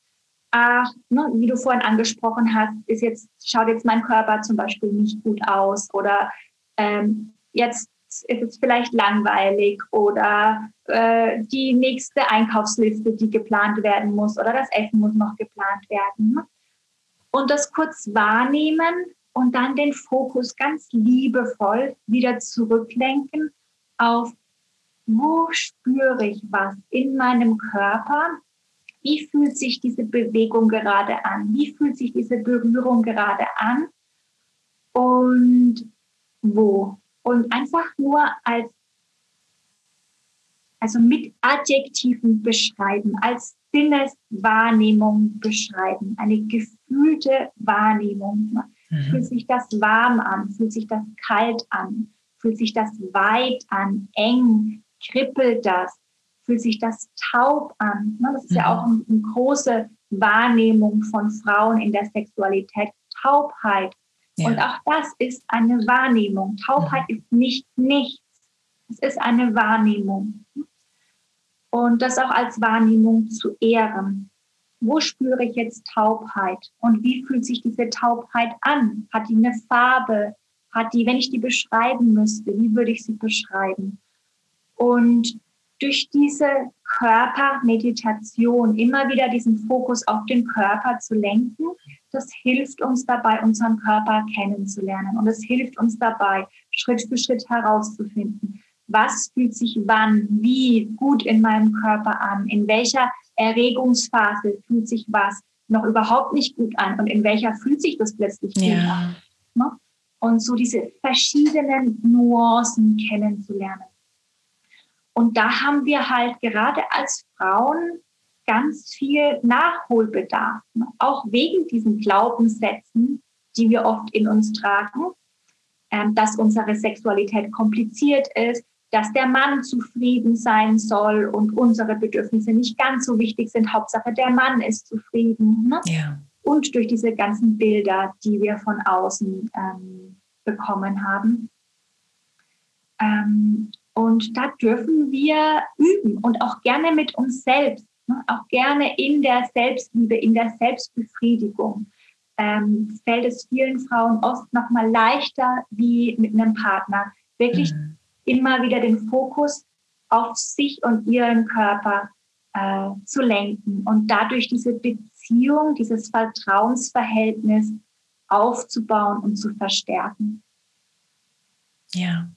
ach, ne, wie du vorhin angesprochen hast, ist jetzt, schaut jetzt mein Körper zum Beispiel nicht gut aus oder ähm, jetzt ist es vielleicht langweilig oder äh, die nächste Einkaufsliste, die geplant werden muss oder das Essen muss noch geplant werden. Ne? Und das kurz wahrnehmen und dann den Fokus ganz liebevoll wieder zurücklenken auf, wo spüre ich was in meinem Körper? Wie fühlt sich diese Bewegung gerade an? Wie fühlt sich diese Berührung gerade an? Und wo? Und einfach nur als, also mit Adjektiven beschreiben, als Sinneswahrnehmung beschreiben, eine gefühlte Wahrnehmung. Mhm. Fühlt sich das warm an? Fühlt sich das kalt an? Fühlt sich das weit an? Eng? Kribbelt das? Fühlt sich das taub an? Ne, das ist mhm. ja auch eine, eine große Wahrnehmung von Frauen in der Sexualität. Taubheit. Ja. Und auch das ist eine Wahrnehmung. Taubheit mhm. ist nicht nichts. Es ist eine Wahrnehmung. Und das auch als Wahrnehmung zu ehren wo spüre ich jetzt Taubheit und wie fühlt sich diese Taubheit an? Hat die eine Farbe? Hat die, wenn ich die beschreiben müsste, wie würde ich sie beschreiben? Und durch diese Körpermeditation immer wieder diesen Fokus auf den Körper zu lenken, das hilft uns dabei, unseren Körper kennenzulernen. Und es hilft uns dabei, Schritt für Schritt herauszufinden, was fühlt sich wann, wie gut in meinem Körper an, in welcher Erregungsphase fühlt sich was noch überhaupt nicht gut an und in welcher fühlt sich das plötzlich gut ja. an. Ne? Und so diese verschiedenen Nuancen kennenzulernen. Und da haben wir halt gerade als Frauen ganz viel Nachholbedarf, ne? auch wegen diesen Glaubenssätzen, die wir oft in uns tragen, ähm, dass unsere Sexualität kompliziert ist, dass der Mann zufrieden sein soll und unsere Bedürfnisse nicht ganz so wichtig sind. Hauptsache, der Mann ist zufrieden. Ne? Ja. Und durch diese ganzen Bilder, die wir von außen ähm, bekommen haben. Ähm, und da dürfen wir üben und auch gerne mit uns selbst? Auch gerne in der Selbstliebe, in der Selbstbefriedigung. Ähm, fällt es vielen Frauen oft noch mal leichter wie mit einem Partner, wirklich mhm immer wieder den Fokus auf sich und ihren Körper äh, zu lenken und dadurch diese Beziehung, dieses Vertrauensverhältnis aufzubauen und zu verstärken. Ja,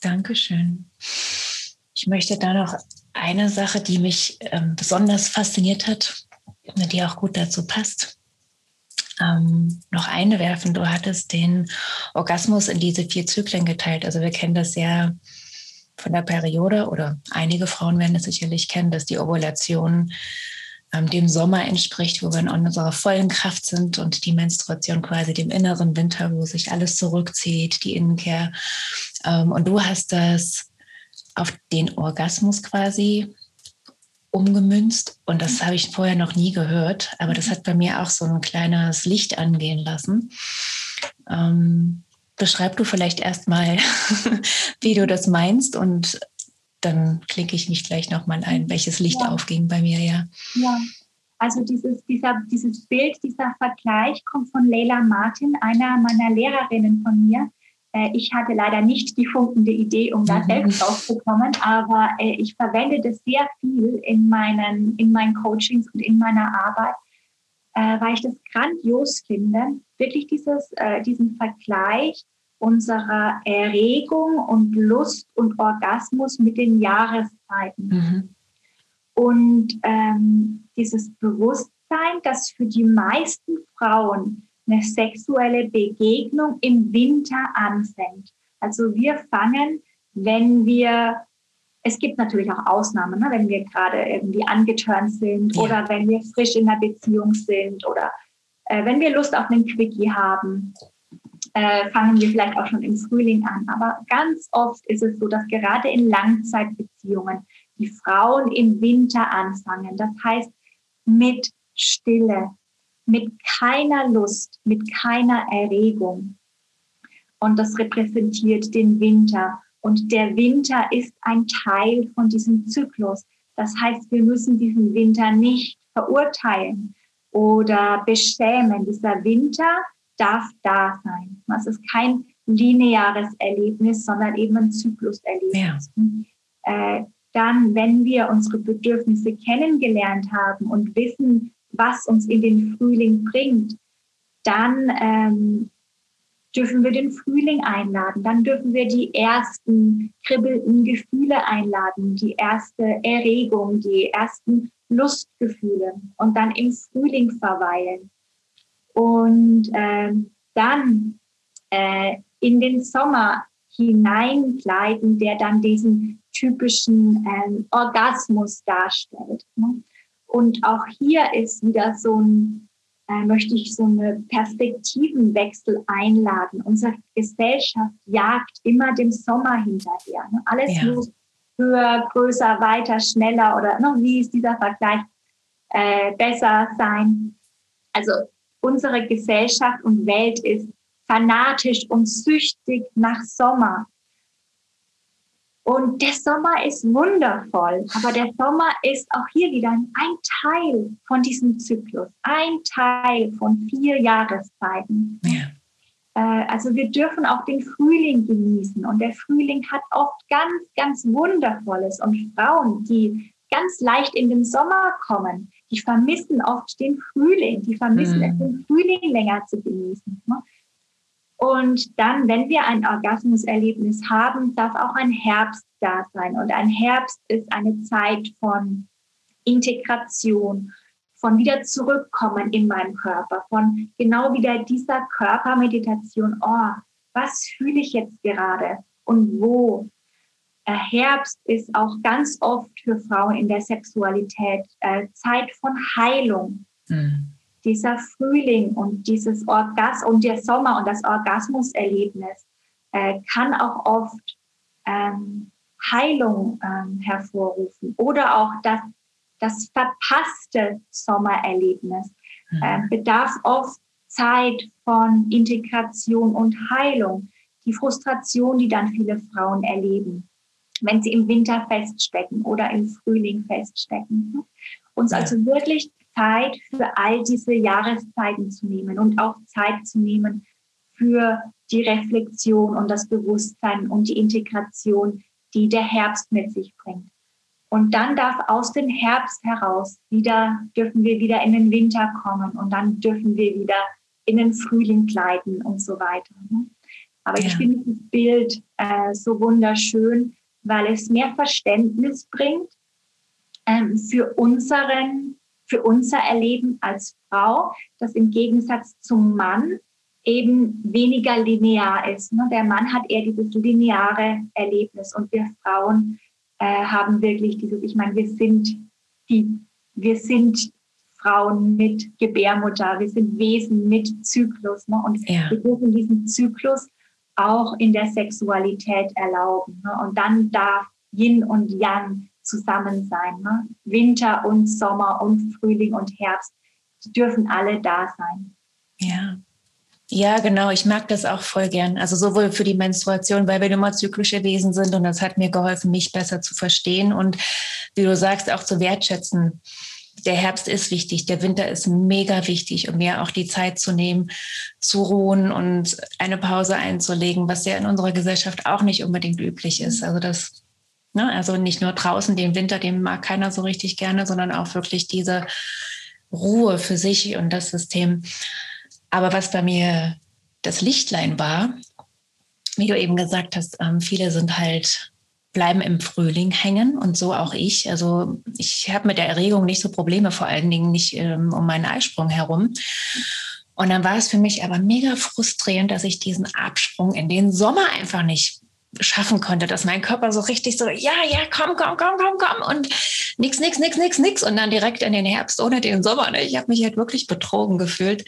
danke schön. Ich möchte da noch eine Sache, die mich ähm, besonders fasziniert hat, die auch gut dazu passt, ähm, noch einwerfen. Du hattest den Orgasmus in diese vier Zyklen geteilt. Also wir kennen das ja von der Periode oder einige Frauen werden es sicherlich kennen, dass die Ovulation ähm, dem Sommer entspricht, wo wir in unserer vollen Kraft sind und die Menstruation quasi dem inneren Winter, wo sich alles zurückzieht, die Innenkehr. Ähm, und du hast das auf den Orgasmus quasi umgemünzt und das habe ich vorher noch nie gehört, aber das hat bei mir auch so ein kleines Licht angehen lassen. Ähm, beschreib du vielleicht erstmal, wie du das meinst und dann klicke ich mich gleich nochmal ein, welches Licht ja. aufging bei mir, ja. Ja, also dieses, dieser, dieses Bild, dieser Vergleich kommt von Leila Martin, einer meiner Lehrerinnen von mir. Äh, ich hatte leider nicht die funkende Idee, um da mhm. selbst draufzukommen, aber äh, ich verwende das sehr viel in meinen, in meinen Coachings und in meiner Arbeit, äh, weil ich das grandios finde, wirklich dieses, diesen Vergleich unserer Erregung und Lust und Orgasmus mit den Jahreszeiten. Mhm. Und ähm, dieses Bewusstsein, dass für die meisten Frauen eine sexuelle Begegnung im Winter anfängt. Also wir fangen, wenn wir, es gibt natürlich auch Ausnahmen, ne, wenn wir gerade irgendwie angeturnt sind ja. oder wenn wir frisch in einer Beziehung sind oder äh, wenn wir Lust auf einen Quickie haben, äh, fangen wir vielleicht auch schon im Frühling an. Aber ganz oft ist es so, dass gerade in Langzeitbeziehungen die Frauen im Winter anfangen. Das heißt, mit Stille, mit keiner Lust, mit keiner Erregung. Und das repräsentiert den Winter. Und der Winter ist ein Teil von diesem Zyklus. Das heißt, wir müssen diesen Winter nicht verurteilen oder beschämen. Dieser Winter darf da sein. Es ist kein lineares Erlebnis, sondern eben ein Zykluserlebnis. Ja. Äh, dann, wenn wir unsere Bedürfnisse kennengelernt haben und wissen, was uns in den Frühling bringt, dann ähm, dürfen wir den Frühling einladen. Dann dürfen wir die ersten kribbelnden Gefühle einladen, die erste Erregung, die ersten Lustgefühle und dann im Frühling verweilen. Und äh, dann äh, in den Sommer hineingleiten, der dann diesen typischen äh, Orgasmus darstellt. Ne? Und auch hier ist wieder so ein äh, möchte ich so eine Perspektivenwechsel einladen. Unsere Gesellschaft jagt immer dem Sommer hinterher. Ne? Alles ja. muss höher, größer, weiter, schneller oder ne, wie ist dieser Vergleich äh, besser sein. Also unsere Gesellschaft und Welt ist fanatisch und süchtig nach Sommer. Und der Sommer ist wundervoll, aber der Sommer ist auch hier wieder ein Teil von diesem Zyklus, ein Teil von vier Jahreszeiten. Ja. Äh, also wir dürfen auch den Frühling genießen und der Frühling hat oft ganz, ganz Wundervolles und Frauen, die ganz leicht in den Sommer kommen, die vermissen oft den Frühling, die vermissen mhm. es, den Frühling länger zu genießen. Und dann, wenn wir ein Orgasmuserlebnis haben, darf auch ein Herbst da sein. Und ein Herbst ist eine Zeit von Integration, von wieder zurückkommen in meinen Körper, von genau wieder dieser Körpermeditation. Oh, was fühle ich jetzt gerade und wo? Herbst ist auch ganz oft für Frauen in der Sexualität äh, Zeit von Heilung. Mhm dieser Frühling und dieses Orgas und der Sommer und das Orgasmuserlebnis äh, kann auch oft ähm, Heilung ähm, hervorrufen oder auch das, das verpasste Sommererlebnis mhm. äh, bedarf oft Zeit von Integration und Heilung. Die Frustration, die dann viele Frauen erleben, wenn sie im Winter feststecken oder im Frühling feststecken. Uns also wirklich Zeit für all diese Jahreszeiten zu nehmen und auch Zeit zu nehmen für die Reflexion und das Bewusstsein und die Integration, die der Herbst mit sich bringt. Und dann darf aus dem Herbst heraus wieder, dürfen wir wieder in den Winter kommen und dann dürfen wir wieder in den Frühling gleiten und so weiter. Ne? Aber ja. ich finde das Bild äh, so wunderschön, weil es mehr Verständnis bringt ähm, für unseren für unser Erleben als Frau, das im Gegensatz zum Mann eben weniger linear ist. Ne? Der Mann hat eher dieses lineare Erlebnis und wir Frauen äh, haben wirklich dieses, ich meine, wir sind die, wir sind Frauen mit Gebärmutter, wir sind Wesen mit Zyklus ne? und ja. wir dürfen diesen Zyklus auch in der Sexualität erlauben. Ne? Und dann darf Yin und Yang zusammen sein. Ne? Winter und Sommer und Frühling und Herbst, die dürfen alle da sein. Ja. Ja, genau. Ich mag das auch voll gern. Also sowohl für die Menstruation, weil wir immer zyklische Wesen sind und das hat mir geholfen, mich besser zu verstehen und wie du sagst, auch zu wertschätzen. Der Herbst ist wichtig, der Winter ist mega wichtig, um mir auch die Zeit zu nehmen, zu ruhen und eine Pause einzulegen, was ja in unserer Gesellschaft auch nicht unbedingt üblich ist. Also das Ne? Also nicht nur draußen den Winter, den mag keiner so richtig gerne, sondern auch wirklich diese Ruhe für sich und das System. Aber was bei mir das Lichtlein war, wie du eben gesagt hast, ähm, viele sind halt bleiben im Frühling hängen und so auch ich. Also ich habe mit der Erregung nicht so Probleme, vor allen Dingen nicht ähm, um meinen Eisprung herum. Und dann war es für mich aber mega frustrierend, dass ich diesen Absprung in den Sommer einfach nicht schaffen konnte, dass mein Körper so richtig so, ja, ja, komm, komm, komm, komm, komm und nix, nix, nix, nix, nix und dann direkt in den Herbst ohne den Sommer. Ne? Ich habe mich halt wirklich betrogen gefühlt.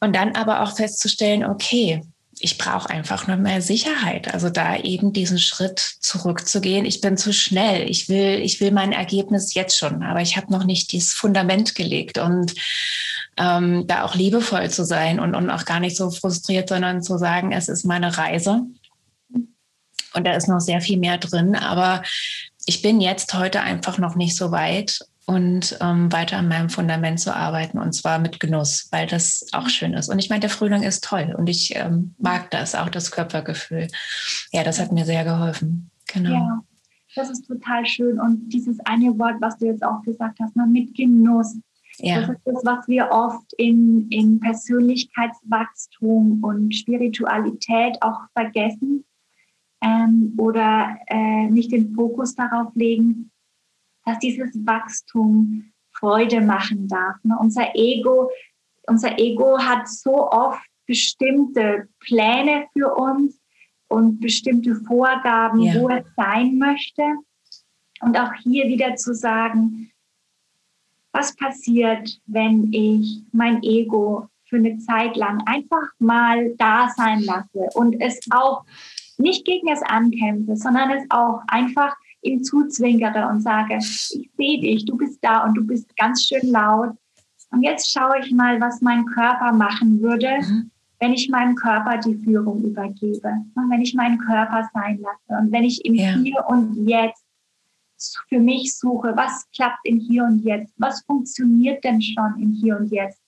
Und dann aber auch festzustellen, okay, ich brauche einfach nur mehr Sicherheit. Also da eben diesen Schritt zurückzugehen. Ich bin zu schnell. Ich will, ich will mein Ergebnis jetzt schon, aber ich habe noch nicht dieses Fundament gelegt und ähm, da auch liebevoll zu sein und, und auch gar nicht so frustriert, sondern zu sagen, es ist meine Reise. Und da ist noch sehr viel mehr drin, aber ich bin jetzt heute einfach noch nicht so weit und ähm, weiter an meinem Fundament zu arbeiten und zwar mit Genuss, weil das auch schön ist. Und ich meine, der Frühling ist toll und ich ähm, mag das, auch das Körpergefühl. Ja, das hat mir sehr geholfen. Genau. Ja, das ist total schön. Und dieses eine Wort, was du jetzt auch gesagt hast, ne, mit Genuss. Ja. Das ist das, was wir oft in, in Persönlichkeitswachstum und Spiritualität auch vergessen ähm, oder äh, nicht den Fokus darauf legen, dass dieses Wachstum Freude machen darf. Ne? Unser Ego, unser Ego hat so oft bestimmte Pläne für uns und bestimmte Vorgaben, ja. wo es sein möchte. Und auch hier wieder zu sagen, was passiert, wenn ich mein Ego für eine Zeit lang einfach mal da sein lasse und es auch nicht gegen es ankämpfe, sondern es auch einfach ihm zuzwinkere und sage, ich sehe dich, du bist da und du bist ganz schön laut. Und jetzt schaue ich mal, was mein Körper machen würde, mhm. wenn ich meinem Körper die Führung übergebe. Und wenn ich meinen Körper sein lasse und wenn ich im ja. Hier und Jetzt für mich suche, was klappt im Hier und Jetzt, was funktioniert denn schon im Hier und Jetzt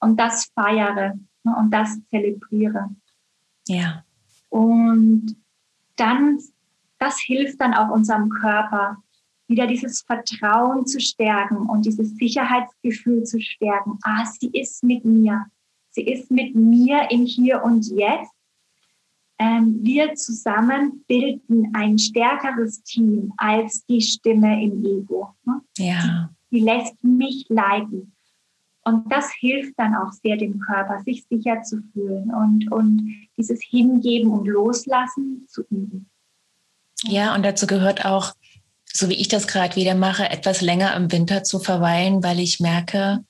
und das feiere ne, und das zelebriere. Ja. Und dann das hilft dann auch unserem Körper, wieder dieses Vertrauen zu stärken und dieses Sicherheitsgefühl zu stärken. Ah, sie ist mit mir. Sie ist mit mir im Hier und Jetzt. Ähm, wir zusammen bilden ein stärkeres Team als die Stimme im Ego. Ne? Ja. Die, die lässt mich leiten. Und das hilft dann auch sehr dem Körper, sich sicher zu fühlen und, und dieses Hingeben und Loslassen zu üben. Ja, und dazu gehört auch, so wie ich das gerade wieder mache, etwas länger im Winter zu verweilen, weil ich merke,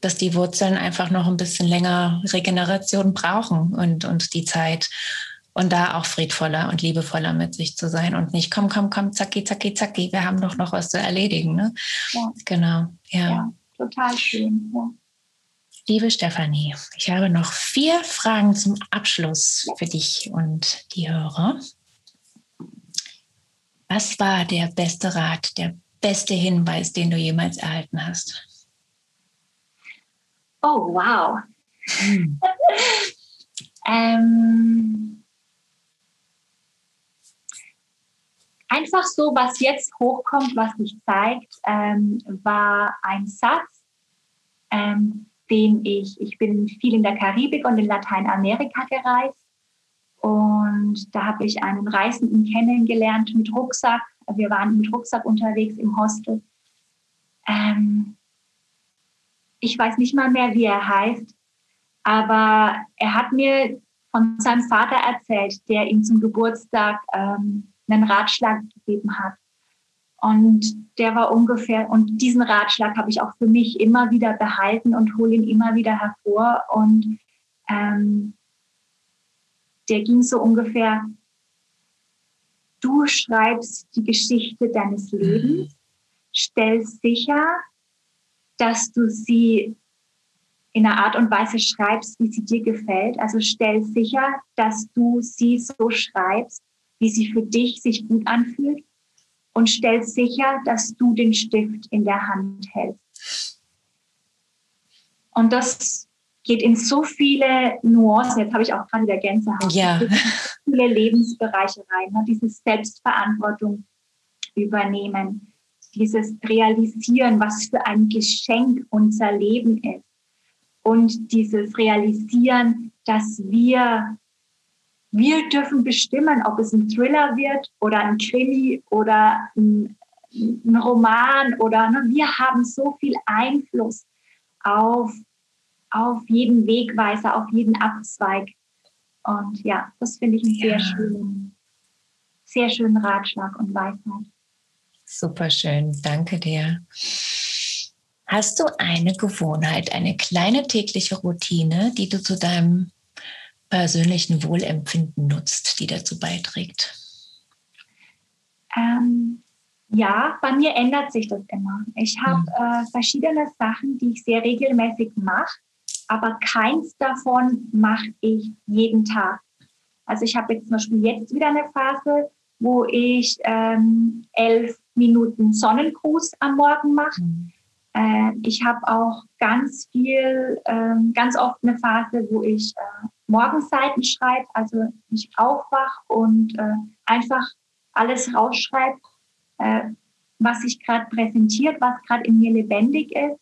dass die Wurzeln einfach noch ein bisschen länger Regeneration brauchen und, und die Zeit. Und da auch friedvoller und liebevoller mit sich zu sein und nicht, komm, komm, komm, zacki, zacki, zacki, wir haben doch noch was zu erledigen. Ne? Ja. Genau, ja. ja. Total schön. Ja. Liebe Stefanie, ich habe noch vier Fragen zum Abschluss für dich und die Hörer. Was war der beste Rat, der beste Hinweis, den du jemals erhalten hast? Oh, wow. Hm. ähm, einfach so, was jetzt hochkommt, was sich zeigt, ähm, war ein Satz, ähm, den ich, ich bin viel in der Karibik und in Lateinamerika gereist und da habe ich einen Reisenden kennengelernt mit Rucksack. Wir waren mit Rucksack unterwegs im Hostel. Ähm, ich weiß nicht mal mehr, wie er heißt, aber er hat mir von seinem Vater erzählt, der ihm zum Geburtstag ähm, einen Ratschlag gegeben hat. Und der war ungefähr, und diesen Ratschlag habe ich auch für mich immer wieder behalten und hole ihn immer wieder hervor. Und ähm, der ging so ungefähr, du schreibst die Geschichte deines mhm. Lebens, stell sicher, dass du sie in einer Art und Weise schreibst, wie sie dir gefällt. Also stell sicher, dass du sie so schreibst, wie sie für dich sich gut anfühlt. Und stell sicher, dass du den Stift in der Hand hältst. Und das geht in so viele Nuancen. Jetzt habe ich auch gerade wieder Gänsehaut. Ja. Viele Lebensbereiche rein. Ne? Dieses Selbstverantwortung übernehmen, dieses Realisieren, was für ein Geschenk unser Leben ist. Und dieses Realisieren, dass wir, wir dürfen bestimmen, ob es ein Thriller wird oder ein Krimi oder ein, ein Roman oder ne? wir haben so viel Einfluss auf auf jeden Wegweiser, auf jeden Abzweig. Und ja, das finde ich einen ja. sehr schönen, sehr schönen Ratschlag und Weisheit. Super schön, danke dir. Hast du eine Gewohnheit, eine kleine tägliche Routine, die du zu deinem persönlichen Wohlempfinden nutzt, die dazu beiträgt? Ähm, ja, bei mir ändert sich das immer. Ich habe mhm. äh, verschiedene Sachen, die ich sehr regelmäßig mache, aber keins davon mache ich jeden Tag. Also ich habe jetzt zum Beispiel jetzt wieder eine Phase, wo ich ähm, elf Minuten Sonnengruß am Morgen mache. Mhm. Äh, ich habe auch ganz viel, äh, ganz oft eine Phase, wo ich äh, Morgenseiten schreibe, also ich aufwach und äh, einfach alles rausschreibe, äh, was sich gerade präsentiert, was gerade in mir lebendig ist.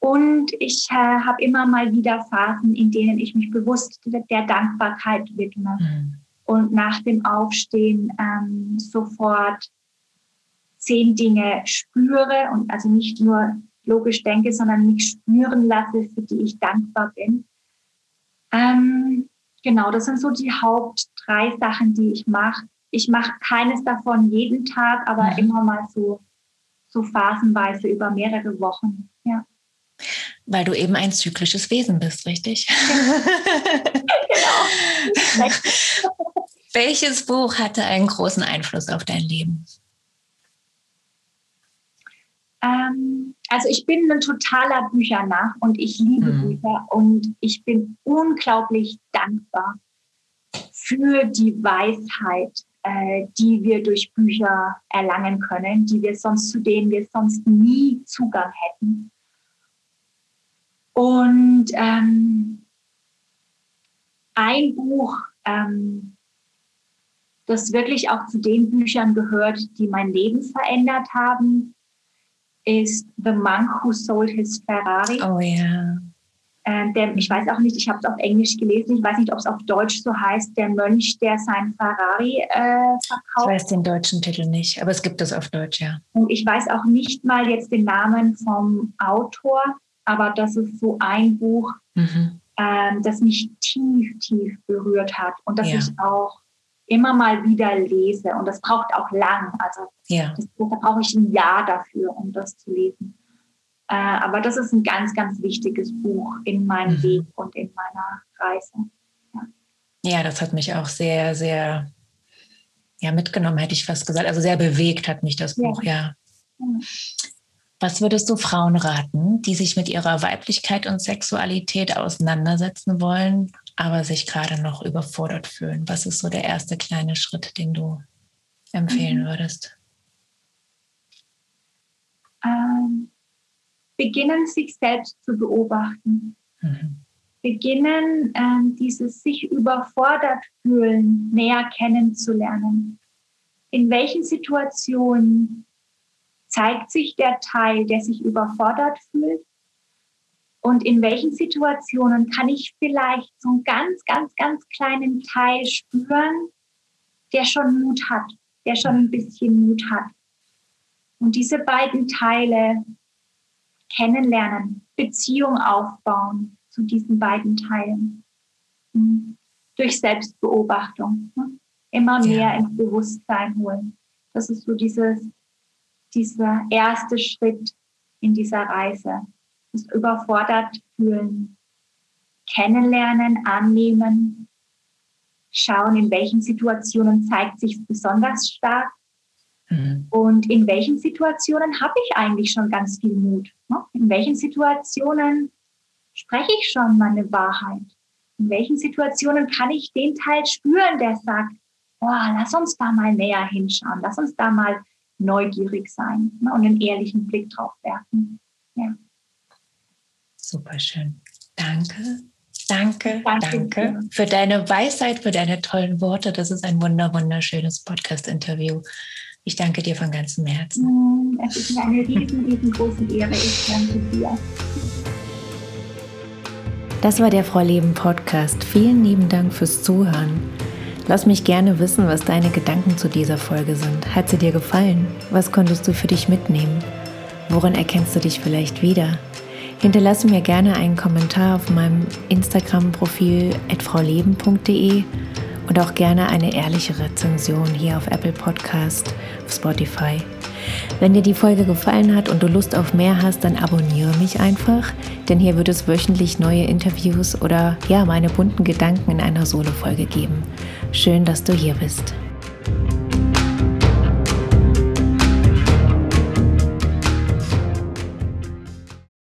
Und ich äh, habe immer mal wieder Phasen, in denen ich mich bewusst der Dankbarkeit widme. Mhm. Und nach dem Aufstehen ähm, sofort zehn Dinge spüre und also nicht nur logisch denke, sondern mich spüren lasse, für die ich dankbar bin. Ähm, genau, das sind so die Haupt drei Sachen, die ich mache. Ich mache keines davon jeden Tag, aber mhm. immer mal so, so phasenweise über mehrere Wochen. Ja. Weil du eben ein zyklisches Wesen bist, richtig? genau. Welches Buch hatte einen großen Einfluss auf dein Leben? Ähm, also ich bin ein totaler Büchernach und ich liebe mhm. Bücher und ich bin unglaublich dankbar für die Weisheit, äh, die wir durch Bücher erlangen können, die wir sonst zu denen wir sonst nie Zugang hätten. Und ähm, ein Buch, ähm, das wirklich auch zu den Büchern gehört, die mein Leben verändert haben, ist The Monk Who Sold His Ferrari. Oh ja. Yeah. Ähm, der, ich weiß auch nicht, ich habe es auf Englisch gelesen, ich weiß nicht, ob es auf Deutsch so heißt, der Mönch, der sein Ferrari äh, verkauft. Ich weiß den deutschen Titel nicht, aber es gibt es auf Deutsch, ja. Und ich weiß auch nicht mal jetzt den Namen vom Autor, aber das ist so ein Buch, mhm. ähm, das mich tief, tief berührt hat und das ja. ich auch immer mal wieder lese. Und das braucht auch lang. Also ja. das, da brauche ich ein Jahr dafür, um das zu lesen. Äh, aber das ist ein ganz, ganz wichtiges Buch in meinem mhm. Weg und in meiner Reise. Ja. ja, das hat mich auch sehr, sehr ja, mitgenommen, hätte ich fast gesagt. Also sehr bewegt hat mich das Buch, ja. ja. Was würdest du Frauen raten, die sich mit ihrer Weiblichkeit und Sexualität auseinandersetzen wollen, aber sich gerade noch überfordert fühlen? Was ist so der erste kleine Schritt, den du empfehlen mhm. würdest? Ähm, beginnen, sich selbst zu beobachten. Mhm. Beginnen, ähm, dieses sich überfordert fühlen näher kennenzulernen. In welchen Situationen zeigt sich der Teil, der sich überfordert fühlt? Und in welchen Situationen kann ich vielleicht so einen ganz, ganz, ganz kleinen Teil spüren, der schon Mut hat, der schon ein bisschen Mut hat. Und diese beiden Teile kennenlernen, Beziehung aufbauen zu diesen beiden Teilen. Mhm. Durch Selbstbeobachtung. Ne? Immer mehr ja. ins Bewusstsein holen. Das ist so dieses, dieser erste Schritt in dieser Reise das überfordert fühlen, kennenlernen, annehmen, schauen, in welchen Situationen zeigt sich besonders stark mhm. und in welchen Situationen habe ich eigentlich schon ganz viel Mut. Ne? In welchen Situationen spreche ich schon meine Wahrheit? In welchen Situationen kann ich den Teil spüren, der sagt, oh, lass uns da mal näher hinschauen, lass uns da mal neugierig sein ne? und einen ehrlichen Blick drauf werfen. Ja. Super schön. Danke. Danke, danke, danke für deine Weisheit, für deine tollen Worte. Das ist ein wunder, wunderschönes Podcast-Interview. Ich danke dir von ganzem Herzen. Mm, es ist mir eine riesen, riesengroße Ehre. Ich danke dir. Das war der Frau Leben Podcast. Vielen lieben Dank fürs Zuhören. Lass mich gerne wissen, was deine Gedanken zu dieser Folge sind. Hat sie dir gefallen? Was konntest du für dich mitnehmen? Worin erkennst du dich vielleicht wieder? Hinterlasse mir gerne einen Kommentar auf meinem Instagram-Profil frauleben.de und auch gerne eine ehrliche Rezension hier auf Apple Podcast, auf Spotify. Wenn dir die Folge gefallen hat und du Lust auf mehr hast, dann abonniere mich einfach, denn hier wird es wöchentlich neue Interviews oder ja, meine bunten Gedanken in einer Solo-Folge geben. Schön, dass du hier bist.